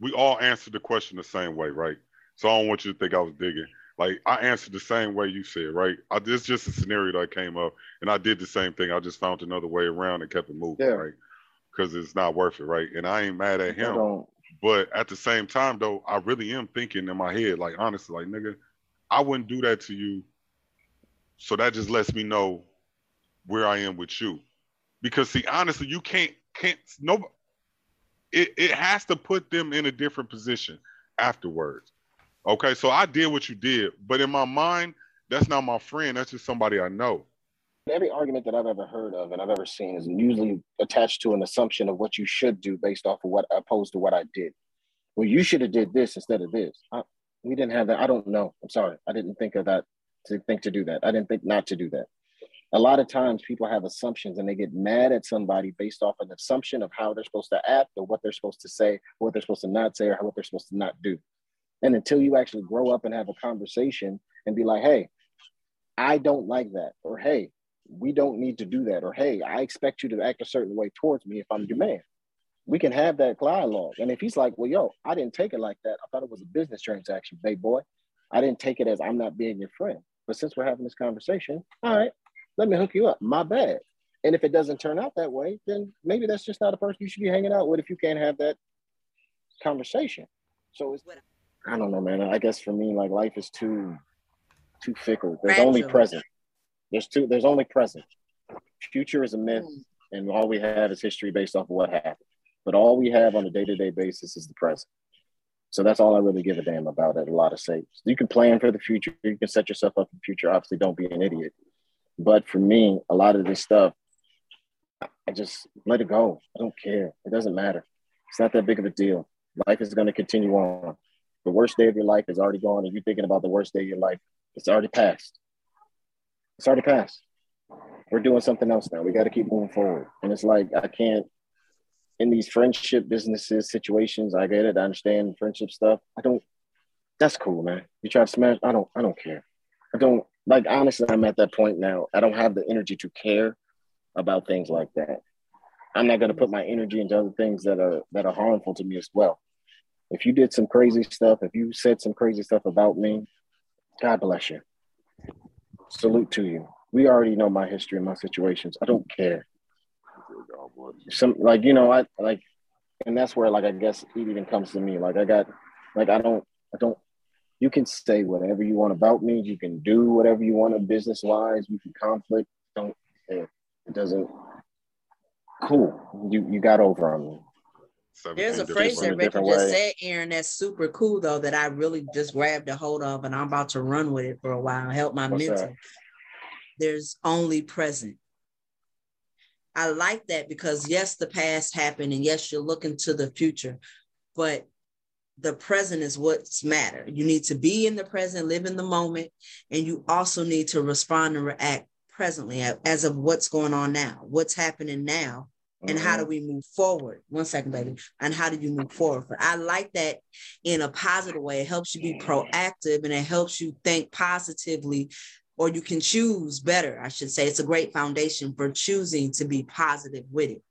We all answered the question the same way, right? So I don't want you to think I was digging. Like I answered the same way you said, right? I, this just a scenario that came up, and I did the same thing. I just found another way around and kept it moving, Yeah. right? Because it's not worth it, right? And I ain't mad at him. But at the same time, though, I really am thinking in my head, like honestly, like nigga, I wouldn't do that to you. So that just lets me know where I am with you. Because see, honestly, you can't can't no it, it has to put them in a different position afterwards. Okay, so I did what you did, but in my mind, that's not my friend. That's just somebody I know. Every argument that I've ever heard of and I've ever seen is usually attached to an assumption of what you should do based off of what opposed to what I did. Well, you should have did this instead of this. I, we didn't have that. I don't know. I'm sorry. I didn't think of that to think to do that. I didn't think not to do that. A lot of times people have assumptions and they get mad at somebody based off an assumption of how they're supposed to act or what they're supposed to say, what they're supposed to not say, or what they're supposed to not do. And until you actually grow up and have a conversation and be like, hey, I don't like that, or hey, we don't need to do that, or hey, I expect you to act a certain way towards me if I'm your mm-hmm. man. We can have that dialogue. And if he's like, well, yo, I didn't take it like that. I thought it was a business transaction, big boy. I didn't take it as I'm not being your friend. But since we're having this conversation, all right, let me hook you up. My bad. And if it doesn't turn out that way, then maybe that's just not a person you should be hanging out with if you can't have that conversation. So it's I don't know, man. I guess for me, like life is too too fickle. There's only present. There's two. There's only present. Future is a myth, and all we have is history based off of what happened. But all we have on a day to day basis is the present. So that's all I really give a damn about at a lot of sakes. You can plan for the future. You can set yourself up for the future. Obviously, don't be an idiot. But for me, a lot of this stuff, I just let it go. I don't care. It doesn't matter. It's not that big of a deal. Life is going to continue on. The worst day of your life is already gone, and you're thinking about the worst day of your life. It's already passed. It's already passed. We're doing something else now. We got to keep moving forward. And it's like I can't in these friendship businesses situations. I get it. I understand friendship stuff. I don't. That's cool, man. You try to smash. I don't. I don't care. I don't like. Honestly, I'm at that point now. I don't have the energy to care about things like that. I'm not going to put my energy into other things that are that are harmful to me as well. If you did some crazy stuff, if you said some crazy stuff about me, God bless you. Salute to you. We already know my history and my situations. I don't care. Some like you know, I like and that's where like I guess it even comes to me. Like I got like I don't I don't you can say whatever you want about me, you can do whatever you want business wise, You can conflict. Don't. It doesn't cool. You you got over on me. 17 There's a different phrase that in a Richard just way. said, Aaron, that's super cool though, that I really just grabbed a hold of and I'm about to run with it for a while, help my What's mental. that? There's only present. I like that because yes, the past happened and yes, you're looking to the future, but the present is what's matter. You need to be in the present, live in the moment, and you also need to respond and react presently as of what's going on now, what's happening now, and how do Mhm. we move forward? One second, baby. And how do you move forward? But I like that in a positive way. It helps you be proactive and it helps you think positively, or you can choose better, I should say. It's a great foundation for choosing to be positive with it.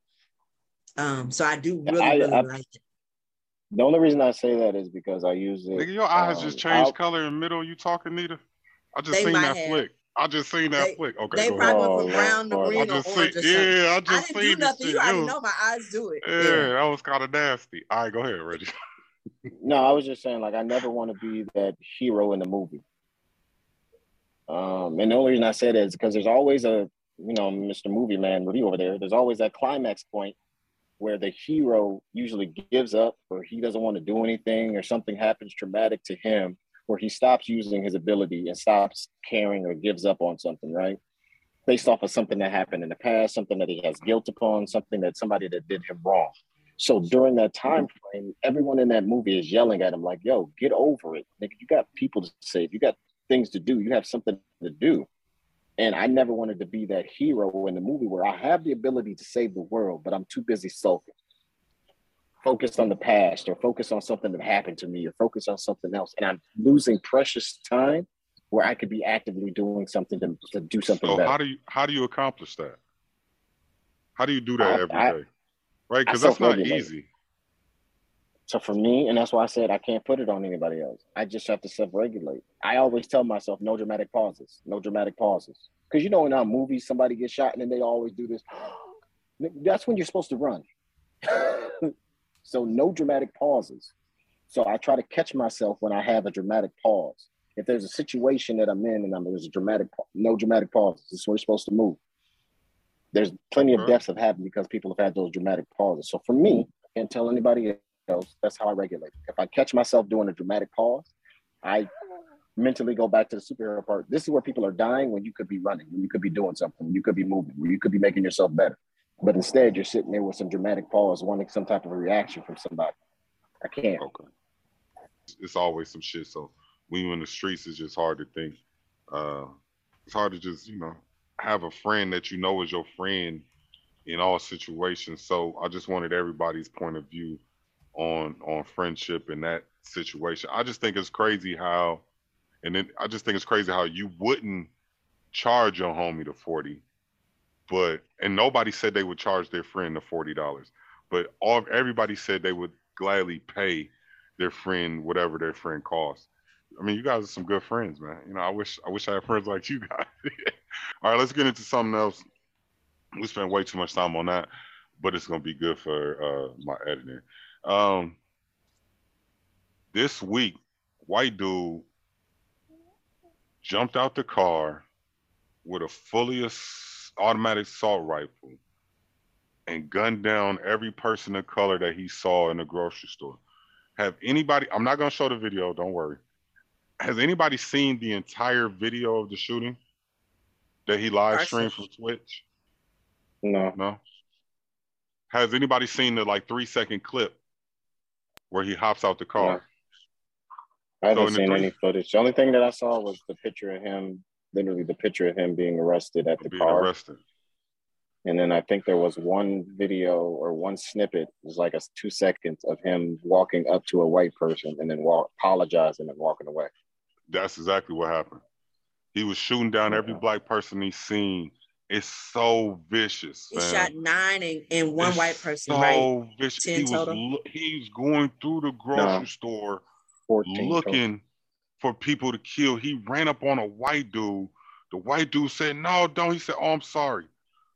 Um, so I do really, I- really I- like it. The only reason I say that is because I use it. Nigga, your eyes um, just changed I'll- color in the middle. You talking, Nita? I just They seen that have. flick. I just seen that They- flick. Okay, They probably ahead. Oh, went from brown to green I or just orange seen, or something. yeah, I I didn't seen do nothing. You already was- know my eyes do it. Yeah, Yeah. that was kind of nasty. All right, go ahead, Reggie. No, I was just saying, like, I never want to be that hero in the movie. Um, and the only reason I say that is because there's always a, you know, Mr. Movie Man with you over there. There's always that climax point where the hero usually gives up or he doesn't want to do anything or something happens traumatic to him where he stops using his ability and stops caring or gives up on something, right? Based off of something that happened in the past, something that he has guilt upon, something that somebody that did him wrong. So during that time frame, everyone in that movie is yelling at him like, "Yo, get over it, nigga! You got people to save. You got things to do. You have something to do." And I never wanted to be that hero in the movie where I have the ability to save the world, but I'm too busy sulking, focused on the past, or focused on something that happened to me, or focused on something else, and I'm losing precious time where I could be actively doing something to, to do something So better. how do you how do you accomplish that? How do you do that I- every I- day? Right, because that's not easy. So for me, and that's why I said I can't put it on anybody else. I just have to self-regulate. I always tell myself no dramatic pauses, no dramatic pauses. Because you know in our movies, somebody gets shot and then they always do this. That's when you're supposed to run. so no dramatic pauses. So I try to catch myself when I have a dramatic pause. If there's a situation that I'm in and I'm, there's a dramatic, no dramatic pauses. This is where you're supposed to move. There's plenty of uh-huh. deaths have happened because people have had those dramatic pauses. So for me, I can't tell anybody else. That's how I regulate. If I catch myself doing a dramatic pause, I mentally go back to the superhero part. This is where people are dying when you could be running, when you could be doing something, when you could be moving, when you could be making yourself better. But instead, you're sitting there with some dramatic pause, wanting some type of a reaction from somebody. I can't. Okay. It's always some shit. So when you're in the streets, it's just hard to think. Uh, it's hard to just, you know, have a friend that you know is your friend in all situations. So I just wanted everybody's point of view on on friendship in that situation. I just think it's crazy how, and then I just think it's crazy how you wouldn't charge your homie the forty, but and nobody said they would charge their friend the forty dollars, but all everybody said they would gladly pay their friend whatever their friend costs. I mean, you guys are some good friends, man. You know, I wish I wish I had friends like you guys. All right, let's get into something else. We spent way too much time on that, but it's gonna be good for uh, my editing. Um, this week, white dude jumped out the car with a fully ass- automatic assault rifle and gunned down every person of color that he saw in the grocery store. Have anybody? I'm not gonna show the video. Don't worry. Has anybody seen the entire video of the shooting that he live streamed from Twitch? No. No. Has anybody seen the like three second clip where he hops out the car? I haven't So seen three- any footage. The only thing that I saw was the picture of him, literally the picture of him being arrested at the being car. arrested? And then I think there was one video or one snippet, it was like a two seconds of him walking up to a white person and then walk apologizing and walking away. That's exactly what happened. He was shooting down every black person he's seen. It's so vicious. He man. shot nine and, and one It's white person, so right? vicious. 10 He was total? lo- he's going through the grocery No. store 14 total. For people to kill. He ran up on a white dude. The white dude said, "No, don't." He said, "Oh, I'm sorry.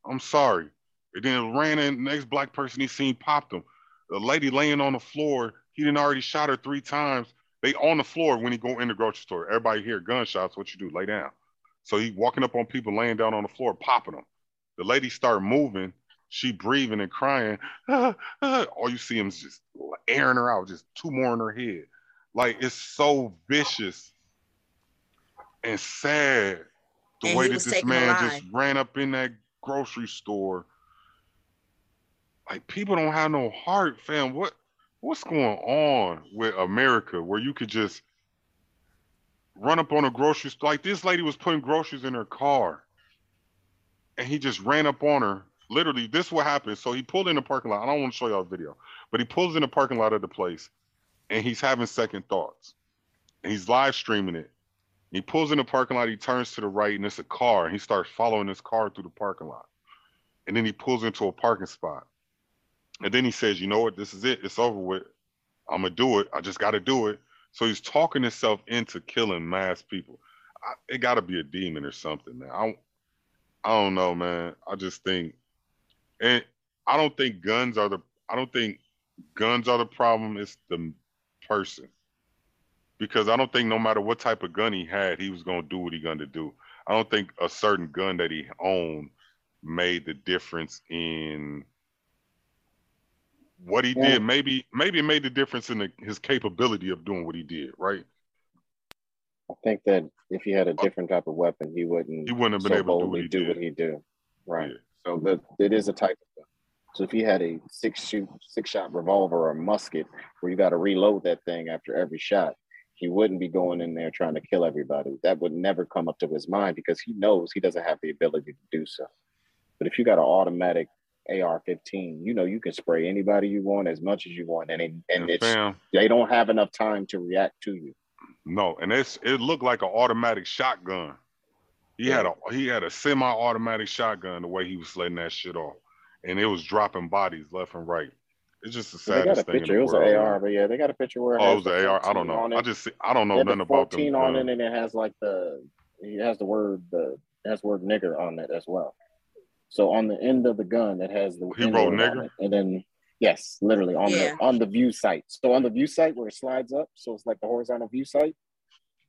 I'm sorry." And then ran in. The Next black person he seen popped him. The lady laying on the floor. He didn't already shot her three times. They on the floor when he go in the grocery store. Everybody hear gunshots. What you do? Lay down. So he walking up on people laying down on the floor, popping them. The lady start moving. She breathing and crying. All you see him is just airing her out, just two more in her head. Like it's so vicious and sad the And way that this man just ran up in that grocery store. Like people don't have no heart, fam. What what's going on with America where you could just run up on a grocery store? Like this lady was putting groceries in her car, and he just ran up on her. Literally, this is what happened. So he pulled in the parking lot. I don't want to show y'all a video, but he pulls in the parking lot of the place, and he's having second thoughts. And he's live streaming it. He pulls in the parking lot. He turns to the right, and it's a car. And he starts following this car through the parking lot. And then he pulls into a parking spot. And then he says, "You know what? This is it. It's over with. I'm gonna do it. I just got to do it." So he's talking himself into killing mass people. I, it got to be a demon or something, man. I, I don't know, man. I just think, and I don't think guns are the. I don't think guns are the problem. It's the person because I don't think no matter what type of gun he had, he was gonna do what he gonna do. I don't think a certain gun that he owned made the difference in what he Yeah. did. Maybe maybe it made the difference in the, his capability of doing what he did. Right? I think that if he had a uh, different type of weapon, he wouldn't. He wouldn't have been so able to do what he do what he do. Right. Yeah. So that it is a type of. So if he had a six shoot, six shot revolver or musket where you got to reload that thing after every shot, he wouldn't be going in there trying to kill everybody. That would never come up to his mind because he knows he doesn't have the ability to do so. But if you got an automatic AR-15, you know you can spray anybody you want as much as you want, and it, and And it's fam, they don't have enough time to react to you. no, and it's it looked like an automatic shotgun. He had a he had a semi-automatic shotgun the way he was letting that shit off, and it was dropping bodies left and right. It's just the So they got a saddest thing in picture. the It was world. an. AR, but yeah, they got a picture where it Oh, it was the the AR. I don't know. I just see, I don't know nothing the about them. 14 on uh, it, and it has like the it has the word the it has the word nigger on it as well. So on the end of the gun, it has the He wrote word on nigger? it. and then yes, literally on Yeah. the on the view site. So on the view site where it slides up, so it's like the horizontal view site.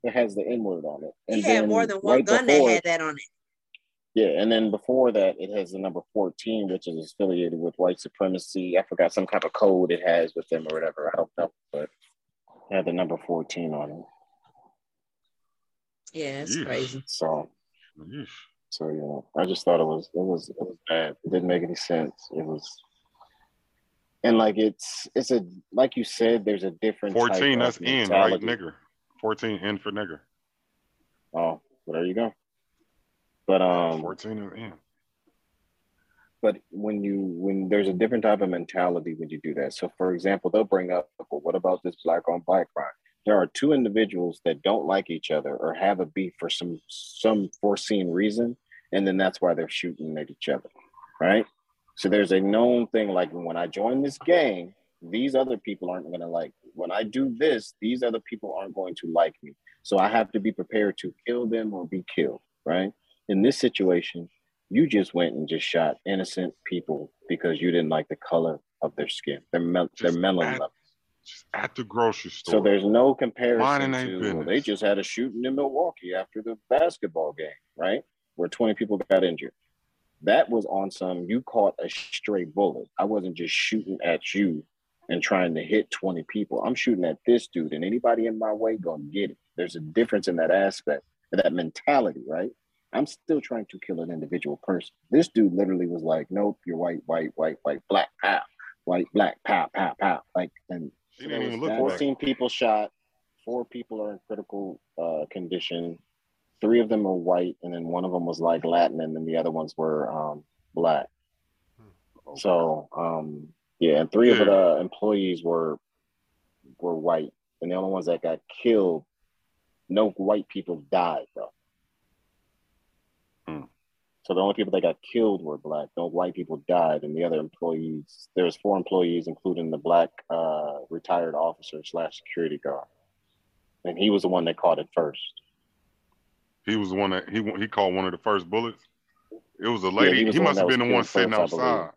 It has the N word on it. He had more than one right gun before- that had that on it. Yeah, and then before that, it has the number 14, which is affiliated with white supremacy. I forgot some kind of code it has with them or whatever. I don't know, but it had the number 14 on it. Yeah, it's Yeesh. crazy. So, yeesh. so you know, I just thought it was it was it was bad. It didn't make any sense. It was, and like it's it's a like you said, there's a different type 14, of that's N, right? mentality. Nigger. 14, in for nigger. Oh, well, there you go. But um, 14 is but when you when there's a different type of mentality when you do that. So for example they'll bring up well, what about this black on black crime? There are two individuals that don't like each other or have a beef for some some foreseen reason and then that's why they're shooting at each other right? So there's a known thing like when i join this gang these other people aren't going to like me. when i do this these other people aren't going to like me. So i have to be prepared to kill them or be killed right in this situation you just went and just shot innocent people because you didn't like the color of their skin, their mel- their Just melanin add- level. Just at the grocery store. So there's no comparison to well, they just had a shooting in Milwaukee after the basketball game, right? Where 20 people got injured. That was on some you caught a stray bullet. I wasn't just shooting at you and trying to hit 20 people. I'm shooting at this dude, and anybody in my way gonna get it. There's a difference in that aspect, that mentality, right? I'm still trying to kill an individual person. This dude literally was like, "Nope, you're white, white, white, white, black, pow, white, black, pow, pow, pow." Like, and so even look 14 people shot. Four people are in critical uh, condition. Three of them are white, and then one of them was like Latin, and then the other ones were um, black. So, um, yeah, and three of the employees were were white, and the only ones that got killed, no white people died though. Hmm. So the only people that got killed were black. No white people died, and the other employees. There was four employees, including the black uh, retired officer slash security guard, and he was the one that caught it first. He was the one that he he called one of the first bullets. It was a lady. was he one must have been the one sitting first, outside.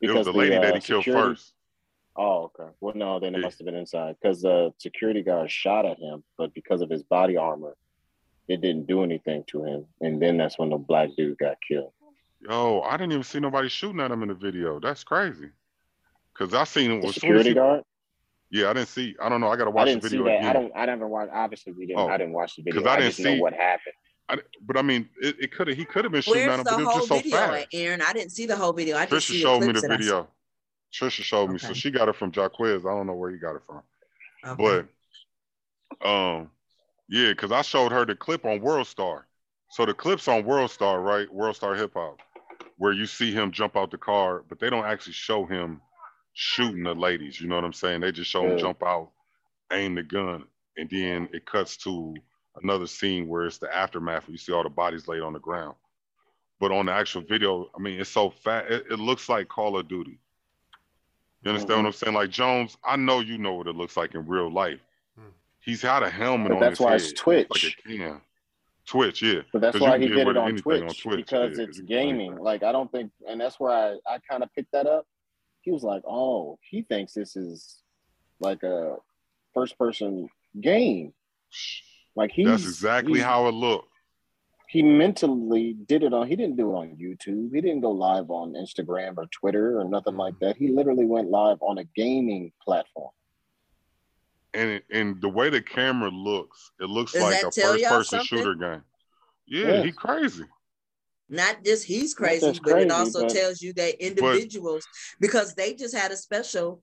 It was the the, lady that uh, he killed first. Oh, okay. Well, no, then it Yeah. must have been inside because the security guard shot at him, but because of his body armor, it didn't do anything to him. And then that's when the black dude got killed. Yo, I didn't even see nobody shooting at him in the video. That's crazy. Cause I seen him The as soon as security he, guard. Yeah, I didn't see. I don't know. I gotta watch the didn't see video that. again. I don't. I never watched. Obviously, we didn't. Oh, I didn't watch the video. 'cause I I, didn't just know see- what happened. I, but I mean, it, it could have. He could have been shooting at Where's him, the but it was whole just so video fast. at, Aaron? I didn't see the whole video. I just Trisha see showed me the clips that I saw. video. Trisha showed me, so she got it from Jaquez. I don't know where he got it from, Okay. but um, yeah, because I showed her the clip on World Star. So the clips on World Star, right? World Star Hip Hop, where you see him jump out the car, but they don't actually show him shooting the ladies. You know what I'm saying? They just show him Yeah. jump out, aim the gun, and then it cuts to another scene where it's the aftermath where you see all the bodies laid on the ground. But on the actual video, I mean, it's so fat. It, it looks like Call of Duty. You understand what mm-hmm. I'm saying? Like Jones, I know you know what it looks like in real life. He's had a helmet But on that's why head. it's Twitch. Like a can. Twitch, yeah. But that's why he did it on Twitch, on Twitch, because yeah, it's 'cause you can play gaming. Like I don't think, and that's where I I kind of picked that up. He was like, "Oh, he thinks this is like a first person game." Like he. That's exactly he's- how it looked. he mentally did it on. He didn't do it on YouTube. He didn't go live on Instagram or Twitter or nothing mm-hmm. like that. He literally went live on a gaming platform. And it, and the way the camera looks, it looks Does like a first person something? shooter game. Yeah, Yeah. he crazy. Not just he's crazy, just but crazy, it also but- tells you that individuals, because they just had a special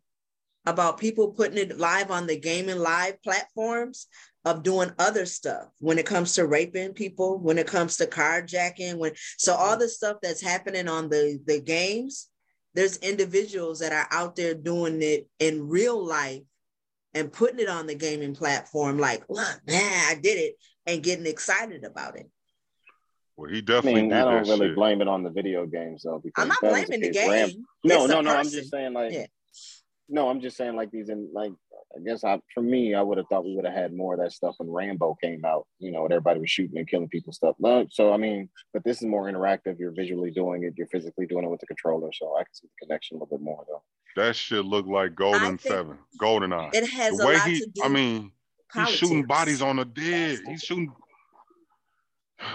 about people putting it live on the gaming live platforms of doing other stuff when it comes to raping people, when it comes to carjacking, when so all the stuff that's happening on the the games, there's individuals that are out there doing it in real life and putting it on the gaming platform like, look, man, I did it and getting excited about it. Well, he I definitely mean, did I don't that really shit. blame it on the video games though, because I'm not if that was blaming the case, Ram- game. No, no, the no. I'm just saying, like, Yeah. no, I'm just saying, like these, in like, I guess I, for me, I would have thought we would have had more of that stuff when Rambo came out. You know, when everybody was shooting and killing people stuff. No, so I mean, but this is more interactive. You're visually doing it. You're physically doing it with the controller. So I can see the connection a little bit more though. That shit looked like Golden Seven, Golden Eye. It has the a way lot he, to do. I mean, he's shooting bodies on the dead. He's shooting.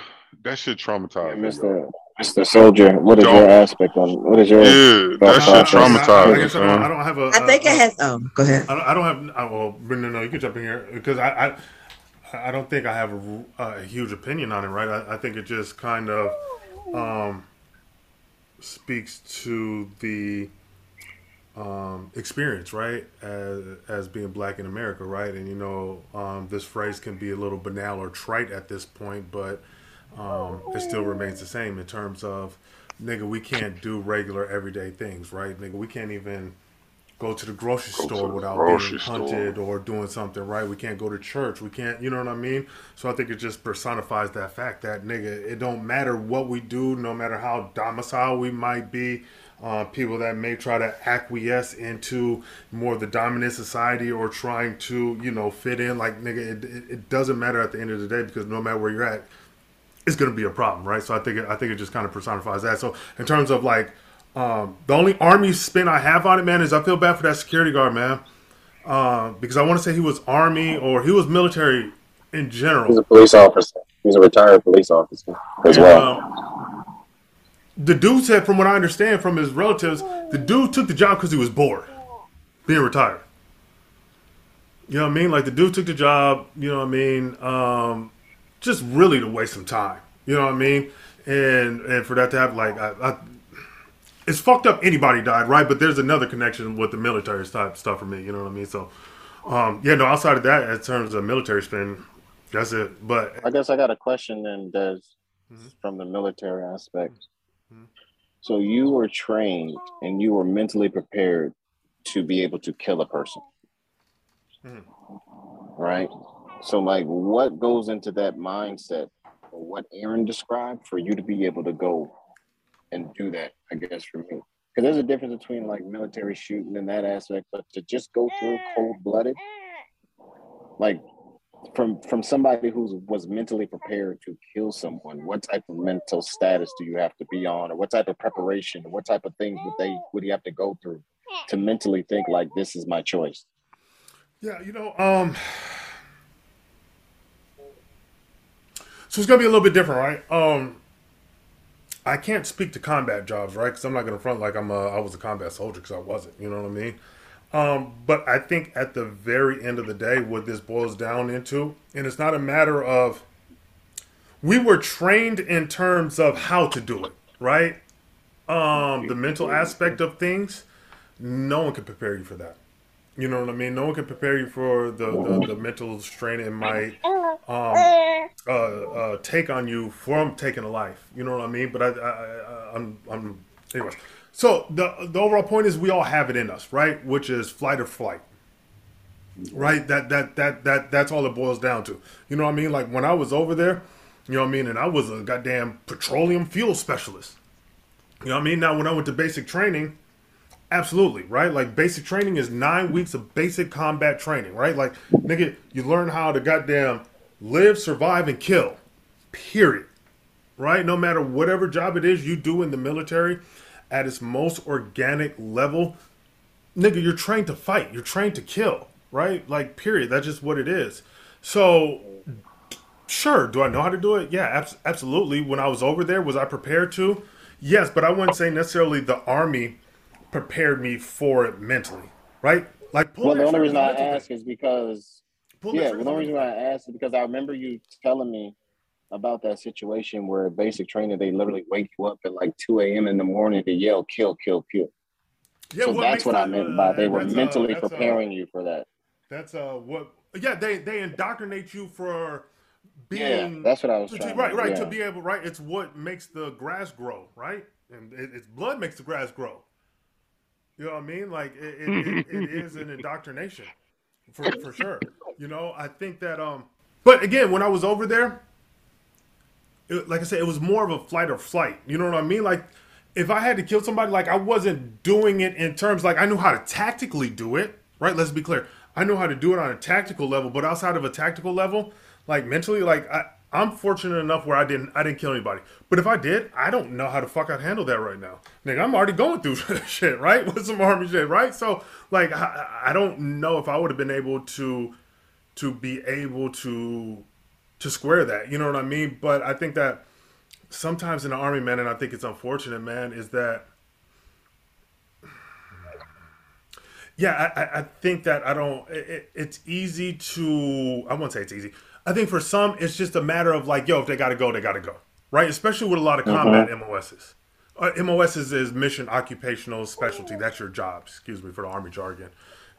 That shit traumatized. me. Mr. Mr. Soldier, what is Don't- your aspect on? What is your? Yeah, that shit process. Uh, I, I traumatized. guess I don't, I don't have a. I think a- it has. Oh, go ahead. I don't, I don't have. I, well, Brendan, no, you can jump in here because I, I, I don't think I have a, a huge opinion on it. Right? I, I think it just kind of um, speaks to the um, experience, right? As as being black in America, right? And you know, um, this phrase can be a little banal or trite at this point, but um, it still remains the same in terms of, nigga, we can't do regular everyday things, right? Nigga, we can't even go to the grocery Go store the without grocery being store. hunted or doing something, right? We can't go to church. We can't, you know what I mean? So I think it just personifies that fact that, nigga, it don't matter what we do, no matter how domicile we might be. Uh, people that may try to acquiesce into more of the dominant society or trying to, you know, fit in, like, nigga, it, it doesn't matter at the end of the day because no matter where you're at, it's going to be a problem, right? So I think it, I think it just kind of personifies that. So in terms of like um, the only army spin I have on it, man, is I feel bad for that security guard, man, uh, because I want to say he was army or he was military in general. He's a police officer. He's a retired police officer as And, well. um, the dude said, from what I understand from his relatives, the dude took the job because he was bored, being retired. You know what I mean? Like the dude took the job. You know what I mean? Um, just really to waste some time. You know what I mean? And and for that to have like, I, I, it's fucked up. Anybody died, right? But there's another connection with the military type stuff for me. You know what I mean? So, um, yeah, no. Outside of that, in terms of military spend, that's it. But I guess I got a question then, Des, Mhm. from the military aspect. Mhm. So you were trained and you were mentally prepared to be able to kill a person, Mhm. right? So, like, what goes into that mindset, what Aaron described, for you to be able to go and do that? I guess for me, because there's a difference between like military shooting and that aspect, but to just go through cold blooded, like from from somebody who was mentally prepared to kill someone what type of mental status do you have to be on or what type of preparation what type of things would they would you have to go through to mentally think like this is my choice Yeah, you know, um, so it's gonna be a little bit different, right? Um, I can't speak to combat jobs, right? Because I'm not to front like I'm a, I was a combat soldier because I wasn't. You know what I mean? Um, but I think at the very end of the day, what this boils down into, and it's not a matter of we were trained in terms of how to do it, right? Um, the mental aspect of things, no one can prepare you for that. You know what I mean? No one can prepare you for the, the, the mental strain it might um, uh, uh, take on you from taking a life. You know what I mean? But I, I, I I'm, I'm, anyways. So the the overall point is we all have it in us, right? Which is flight or flight, right? That that that that that's all it boils down to. You know what I mean? Like when I was over there, you know what I mean, and I was a goddamn petroleum fuel specialist. You know what I mean? Now when I went to basic training, absolutely, right? Like basic training is nine weeks of basic combat training, right? Like nigga, you learn how to goddamn live, survive, and kill. Period. Right? No matter whatever job it is you do in the military, at its most organic level, nigga, you're trained to fight. You're trained to kill, right? Like, period. That's just what it is. So, sure, do I know how to do it? Yeah, abs- absolutely. When I was over there, was I prepared to? Yes, but I wouldn't say necessarily the army prepared me for it mentally, right? Like, well, the only reason I ask is because, yeah, the only reason I asked is because I remember you telling me about that situation where basic training they literally wake you up at like 2 a.m. in the morning to yell kill, kill, kill. Yeah, so what that's what that, I meant by they were mentally uh, preparing uh, you for that. That's uh what yeah, they they indoctrinate you for being yeah, that's what I was trying right, right, yeah. to be able right. It's what makes the grass grow, right? And it, it's blood makes the grass grow. You know what I mean? Like it, it, it, it is an indoctrination for for sure. You know, I think that um but again, when I was over there, it, like I said, it was more of a flight or flight. You know what I mean? Like if I had to kill somebody, like I wasn't doing it in terms like I knew how to tactically do it. Right? Let's be clear. I know how to do it on a tactical level, but outside of a tactical level, like mentally, like I, I'm fortunate enough where I didn't I didn't kill anybody. But if I did, I don't know how the fuck I'd handle that right now. Nigga, I'm already going through shit, right? With some army shit, right? So like I, I don't know if I would have been able to to be able to to square that. You know what I mean? But I think that sometimes in the army, man, and I think it's unfortunate, man, is that yeah, I, I think that I don't. It, it's easy to. I won't say it's easy. I think for some, it's just a matter of like, yo, if they got to go, they got to go, right? Especially with a lot of combat mm-hmm. MOSs. Uh, MOSs is mission occupational specialty. That's your job. Excuse me for the army jargon.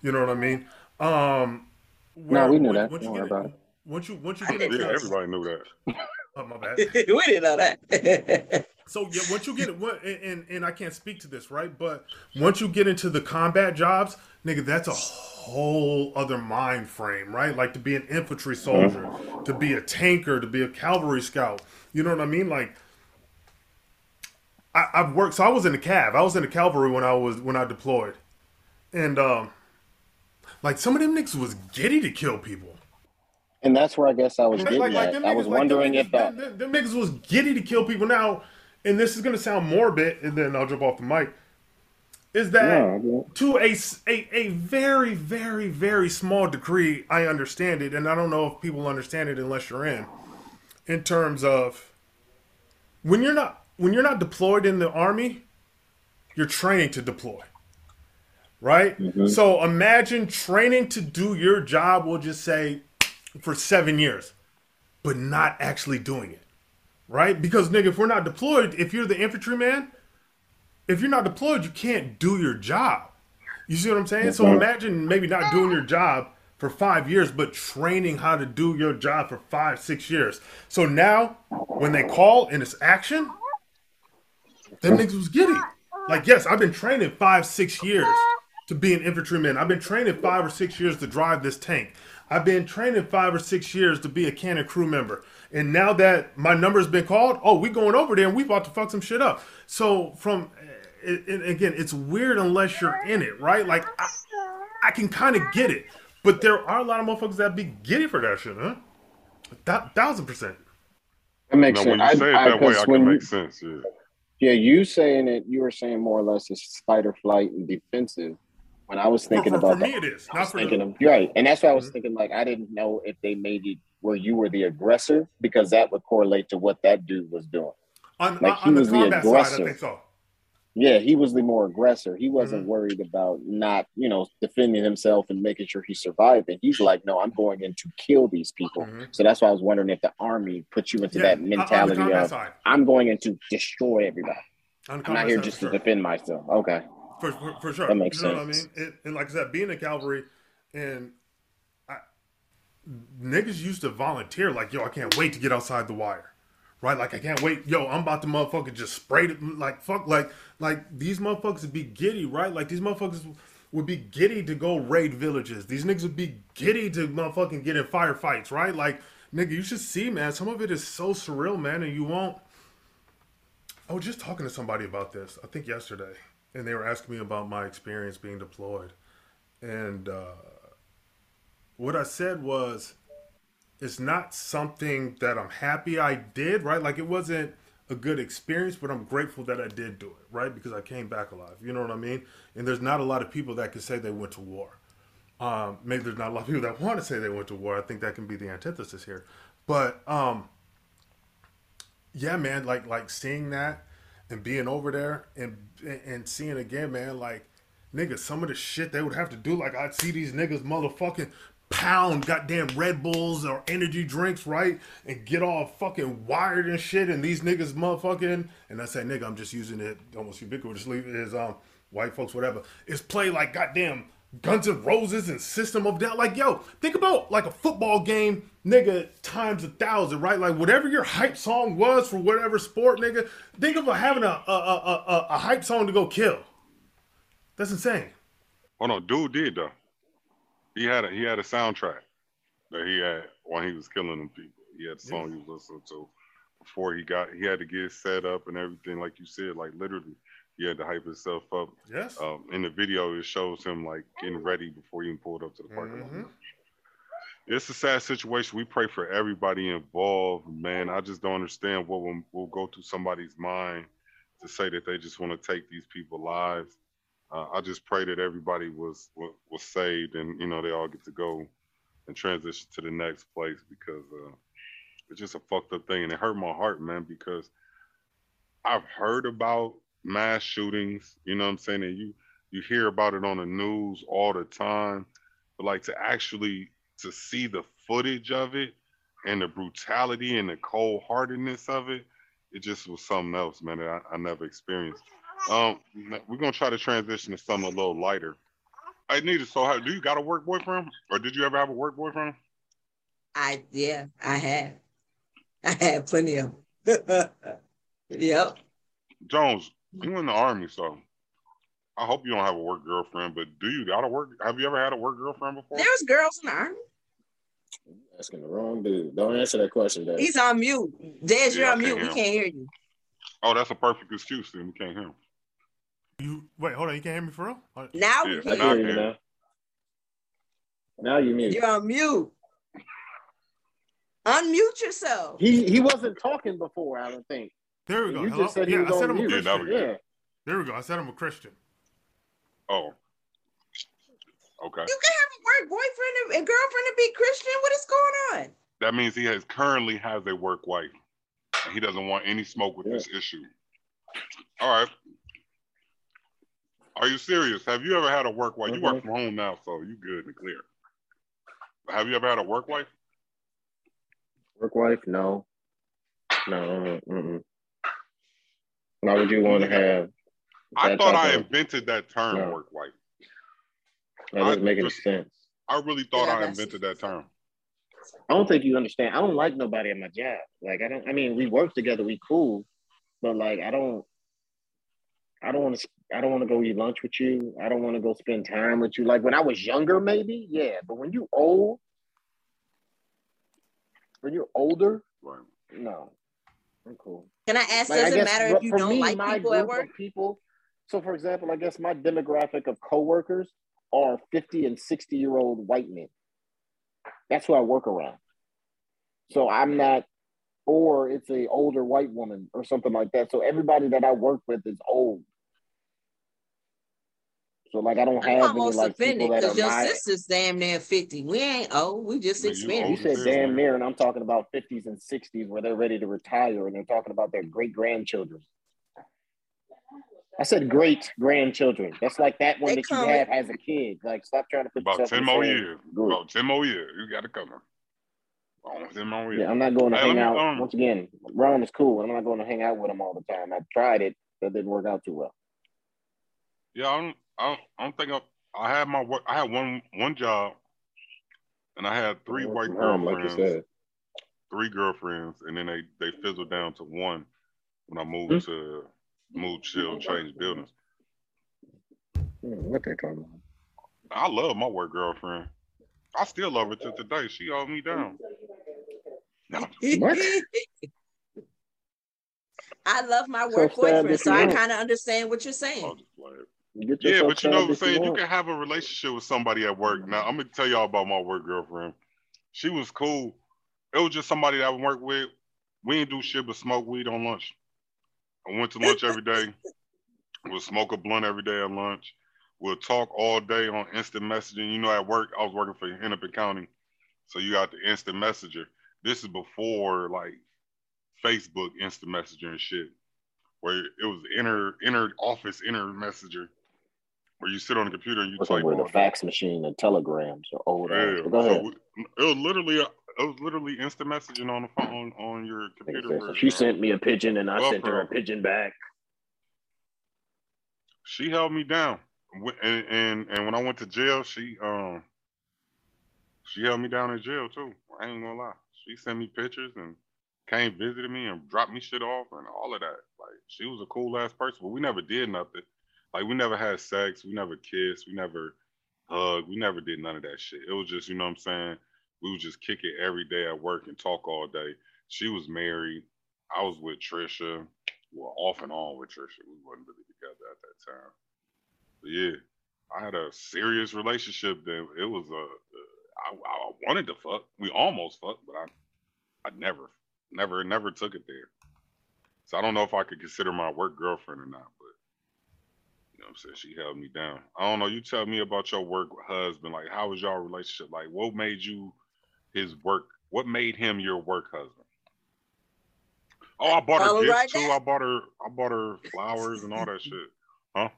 You know what I mean? Um, where, no, we knew that. Don't worry about it. Once you once you get into yeah, everybody knew that. Oh my bad. we didn't know that. so yeah, once you get it, and and I can't speak to this, right? But once you get into the combat jobs, nigga, that's a whole other mind frame, right? Like to be an infantry soldier, to be a tanker, to be a cavalry scout. You know what I mean? Like I, have worked. So I was in the cav. I was in the cavalry when I was when I deployed, and um, like some of them niggas was giddy to kill people. And that's where I guess I was getting like, like at. I was wondering if that niggas was giddy to kill people. Now, and this is gonna sound morbid, and then I'll jump off the mic. Is that yeah, to a, a a very very very small degree? I understand it, and I don't know if people understand it unless you're in. In terms of when you're not when you're not deployed in the army, you're training to deploy right? Mm-hmm. So imagine training to do your job, we'll just say for seven years, but not actually doing it, right? Because nigga, if we're not deployed, if you're the infantryman, if you're not deployed, you can't do your job. You see what I'm saying? So imagine maybe not doing your job for five years, but training how to do your job for five, six years. So now, when they call and it's action, them niggas was giddy. Like, yes, I've been training five, six years to be an infantryman. I've been training five or six years to drive this tank. I've been training five or six years to be a cannon crew member. And now that my number's been called, oh, we going over there and we about to fuck some shit up. So from, and again, it's weird unless you're in it, right? Like I, I can kind of get it, but there are a lot of motherfuckers that be giddy for that shit, huh? That thousand percent. That makes now, sense. When you say I, it that I, way, I can make sense. Yeah. Yeah, you saying it, you were saying more or less it's fight or flight and defensive when I was thinking for, about for me, it is. I was thinking of, right, and that's why I was mm-hmm. thinking. Like, I didn't know if they made it where you were the aggressor because that would correlate to what that dude was doing. On, Like, he on was the combat side, I aggressor. think so. Yeah, he was the more aggressor. He wasn't Mhm. worried about not, you know, defending himself and making sure he survived. And he's like, no, I'm going in to kill these people. Mhm. So that's why I was wondering if the army puts you into Yeah, that on- on the mentality of side. I'm going in to destroy everybody. I'm not here just to sure. defend myself. Okay. For, for, for sure. That makes you know sense. what I mean? It, and like I said, being in cavalry and I, niggas used to volunteer like, yo, I can't wait to get outside the wire. Right? Like I can't wait. Yo, I'm about to motherfucker just spray it like fuck like like these motherfuckers would be giddy, right? Like these motherfuckers would be giddy to go raid villages. These niggas would be giddy to motherfucking get in firefights, right? Like, nigga, you should see, man. Some of it is so surreal, man, and you won't I was just talking to somebody about this, I think yesterday, and they were asking me about my experience being deployed. And uh, what I said was, it's not something that I'm happy I did, right? Like it wasn't a good experience, but I'm grateful that I did do it, right? Because I came back alive. You know what I mean? And there's not a lot of people that can say they went to war. Um, maybe there's not a lot of people that want to say they went to war. I think that can be the antithesis here. But um, yeah, man, like like seeing that and being over there and and seeing again, man, like niggas, some of the shit they would have to do, like I'd see these niggas motherfucking pound goddamn Red Bulls or energy drinks, right? And get all fucking wired and shit, and these niggas motherfucking and I say nigga, I'm just using it almost ubiquitously is um white folks, whatever. Is play like goddamn Guns N' Roses and System of Down. Like, yo, think about like a football game, nigga, times a thousand, right? Like, whatever your hype song was for whatever sport, nigga, think of having a a, a, a, a hype song to go kill. That's insane. Oh no, dude did though. He had a he had a soundtrack that he had while he was killing them people. He had a song he was listening to before he got he had to get set up and everything, like you said, like literally he had to hype himself up. Yes. Um, in the video, it shows him like getting ready before he even pulled up to the parking lot. Mhm. It's a sad situation. We pray for everybody involved, man. I just don't understand what will, will go through somebody's mind to say that they just want to take these people's lives. Uh, I just pray that everybody was, was was saved and you know they all get to go and transition to the next place because uh, it's just a fucked up thing and it hurt my heart, man. Because I've heard about mass shootings, you know what I'm saying, and you you hear about it on the news all the time, but like to actually to see the footage of it and the brutality and the cold heartedness of it, it just was something else, man. I, I never experienced. Um, we're gonna try to transition to something a little lighter. I need So, how, do you got a work boyfriend, or did you ever have a work boyfriend? I yeah, I have. I had plenty of them. yep. Jones, you in the army, so I hope you don't have a work girlfriend. But do you got a work? Have you ever had a work girlfriend before? There's girls in the army. Asking the wrong dude. Don't answer that question, Dad. He's on mute. Des, you're on mute. can't We can't hear you. Oh, that's a perfect excuse. Then we can't hear him. You wait, hold on. You can't hear me for real? Now Yeah, we can can hear hear you. you now. Now you mute. You're on mute. Unmute yourself. He he wasn't talking before. I don't think. There we go. You Hello? just said he yeah, was I said on I'm a mute. Yeah, Christian. was- Yeah. There we go. I said I'm a Christian. Oh, okay. You can have a work boyfriend and- and girlfriend and be Christian. What is going on? That means he has currently has a work wife. And he doesn't want any smoke with Yeah. this issue. All right. Are you serious? Have you ever had a work wife? You work Mhm. from home now, so you good and clear. Have you ever had a work wife? Work wife? No. No. Mm-mm. Why would you want to have? I thought I of- invented that term, No. work wife. That doesn't I make any just- sense. I really thought Yeah, I invented that term. I don't think you understand. I don't like nobody at my job. Like I don't. I mean, we work together. We cool, but like I don't. I don't want to. I don't want to go eat lunch with you. I don't want to go spend time with you. Like when I was younger, maybe yeah. But when you old, when you're older, Right. no, I'm cool. Can I ask? Like, I does it matter if you for don't me, like my people at work? of People. So, for example, I guess my demographic of coworkers are 50 and 60 year old white men. That's who I work around. So I'm not, or it's a older white woman or something like that. So everybody that I work with is old. So like I don't I'm have any almost like offended people that because are your my. sister's damn near 50. We ain't old. We just Nigga, you You experienced. old. said damn near, and I'm talking about 50s and 60s where they're ready to retire and they're talking about their great grandchildren. I said great grandchildren. That's like that one They that you coming. have as a kid. Like stop trying to put About yourself ten more years. group. About ten more years. You got to come. About ten more years. Yeah, I'm not going to Hey, hang me, out. um, Once again, Ron is cool, and I'm not going to hang out with him all the time. I tried it, but it didn't work out too well. Yeah, I don't. I don't, I don't think I. I had my work. I had one one job, and I had three white from home, like you girlfriends. said. three girlfriends, and then they they fizzled down to one when I moved Hmm. to moved chill change buildings. Hmm, what they talking about? I love my work girlfriend. I still love her to today. She held me down. No, What? I love my work sad boyfriend, so I kind of understand what you're I'll saying. Just play it. Get Yeah, but you know what I'm saying? You can have a relationship with somebody at work. Now I'm gonna tell y'all about my work girlfriend. She was cool. It was just somebody that I would work with. We didn't do shit but smoke weed on lunch. I went to lunch every day. We'll smoke a blunt every day at lunch. We'll talk all day on instant messaging. You know, at work, I was working for Hennepin County. So you got the instant messenger. This is before like Facebook instant messenger and shit. Where it was inner inner office inner messenger. Where you sit on the computer and you type with a fax machine and telegrams or old. Yeah. Go ahead. we, it was literally it was literally instant messaging on the phone on your computer. So she uh, sent me a pigeon and I Well, sent her a pigeon back. she held me down and, and and when i went to jail she um she held me down in jail too i ain't gonna lie she sent me pictures and came visited me and dropped me shit off and all of that like she was a cool ass person but we never did nothing like we never had sex we never kissed we never hugged we never did none of that shit it was just you know what i'm saying we would just kick it every day at work and talk all day she was married i was with trisha well off and on with trisha we wasn't really together at that time but yeah, I had a serious relationship that it was a. I, I wanted to fuck. We almost fucked, but I, I never, never, never took it there. So I don't know if I could consider my work girlfriend or not, know what I'm saying? She held me down. I don't know. You tell me about your work husband. Like, how was your relationship? Like, what made you his work? What made him your work husband? Oh, I bought her gifts right too. now. I bought her, I bought her flowers and all that shit. Huh?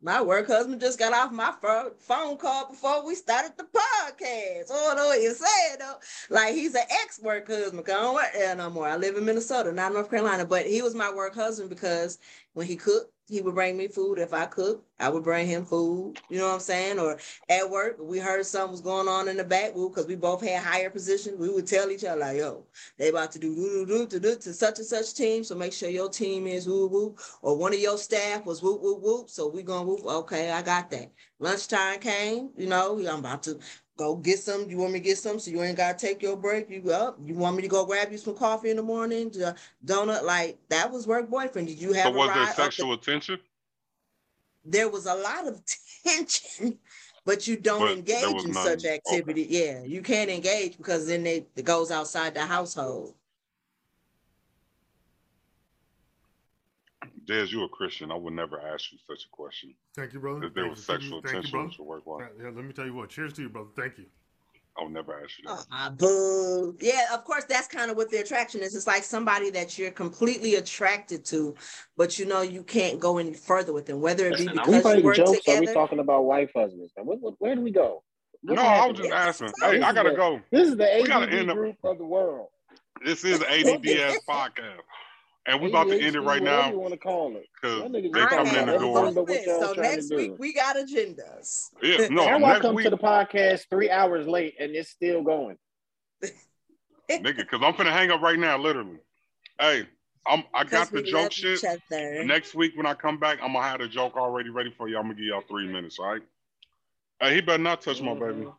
My work husband just got off my phone call before we started the podcast. Oh, no, what you saying though? Like he's an ex-work husband. I don't work there no more. I live in Minnesota, not North Carolina. But he was my work husband because when he cooked, he would bring me food. If I cooked, I would bring him food. You know what I'm saying? Or at work, we heard something was going on in the back because we both had higher positions. We would tell each other like, "Yo, they about to do do do do do to such and such team. So make sure your team is woo woo, or one of your staff was whoop whoop whoop. So we gonna whoop. Okay, I got that. Lunchtime came. You know, I'm about to go get some. You want me to get some? So you ain't gotta take your break. You up? You want me to go grab you some coffee in the morning? Donut, like that was work boyfriend. Did you have So a was there up the- sexual attention? there was a lot of tension, but you don't But engage in none. such Okay. activity. Yeah, you can't engage because then they, it goes outside the household. Des, you're a Christian. I would never ask you such a question. Thank you, brother. If there Thank was you. Sexual Thank tension brother. with your work wife, Yeah, let me tell you what. Cheers to you, brother. Thank you. I would never ask you that. Ah, boo. Yeah, of course, that's kind of what the attraction is. It's like somebody that you're completely attracted to, but you know you can't go any further with them, whether it be Are we because you playing work jokes? Or are we talking about wife husbands? Now, what, what, where do we go? What's no, I was happening? just asking. Hey, this I gotta the- go. This is the We ADD end up- group of the world. This is ADDS podcast, and we're about to end it right now. whatever you now want to call it. because they just coming in the door. everything but what y'all so trying to next do. week we got agendas. Yeah, no, How I next come week, to the podcast three hours late and it's still going? nigga, because I'm finna hang up right now, literally. Hey, I'm I got the joke shit. Next week when I come back, I'm gonna have the joke already ready for you. I'm gonna give y'all three minutes, all right? Hey, he better not touch my baby. Mhm.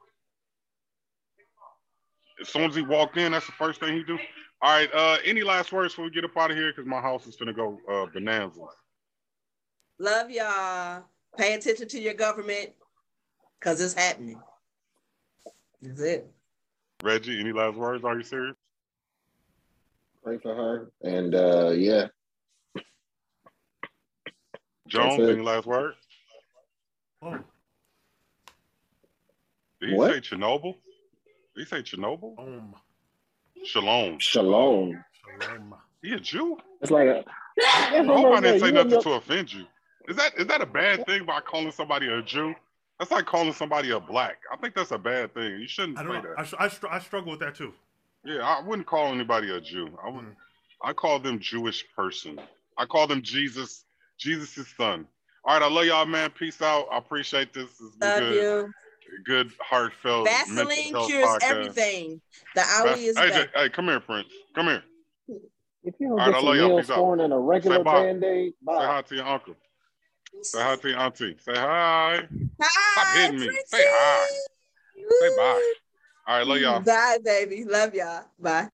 As soon as he walked in, that's the first thing he do. All right. Uh, any last words before we get up out of here? Because my house is gonna go uh, bonanza. Love y'all. Pay attention to your government because it's happening. That's it. Reggie, any last words? Are you serious? Pray for her. And uh yeah. Jones, any last words? Oh, Did he What? say Chernobyl? Did he say Chernobyl? um, Shalom. Shalom. shalom. He a Jew? It's like a. I hope I didn't say You nothing know- to offend you. Is that is that a bad thing by calling somebody a Jew? That's like calling somebody a black. I think that's a bad thing. You shouldn't I say don't know. that. I, str- I, str- I struggle with that too. Yeah, I wouldn't call anybody a Jew. I wouldn't. I call them Jewish person. I call them Jesus, Jesus' son. All right, I love y'all, man. Peace out. I appreciate this. It's been Love good, you. Good, heartfelt. Vaseline cures podcast. everything. The Vas- is hey, back. Hey, come here, Prince. Come here. If you don't All right, get I some love y'all. Peace out. Neosporin and a regular bye. band aid, Say hi to your uncle. Say hi to your auntie. Say hi. Hi, hitting me. Say Princey. hi. Say bye. All right, love y'all. Bye, baby. Love y'all. Bye.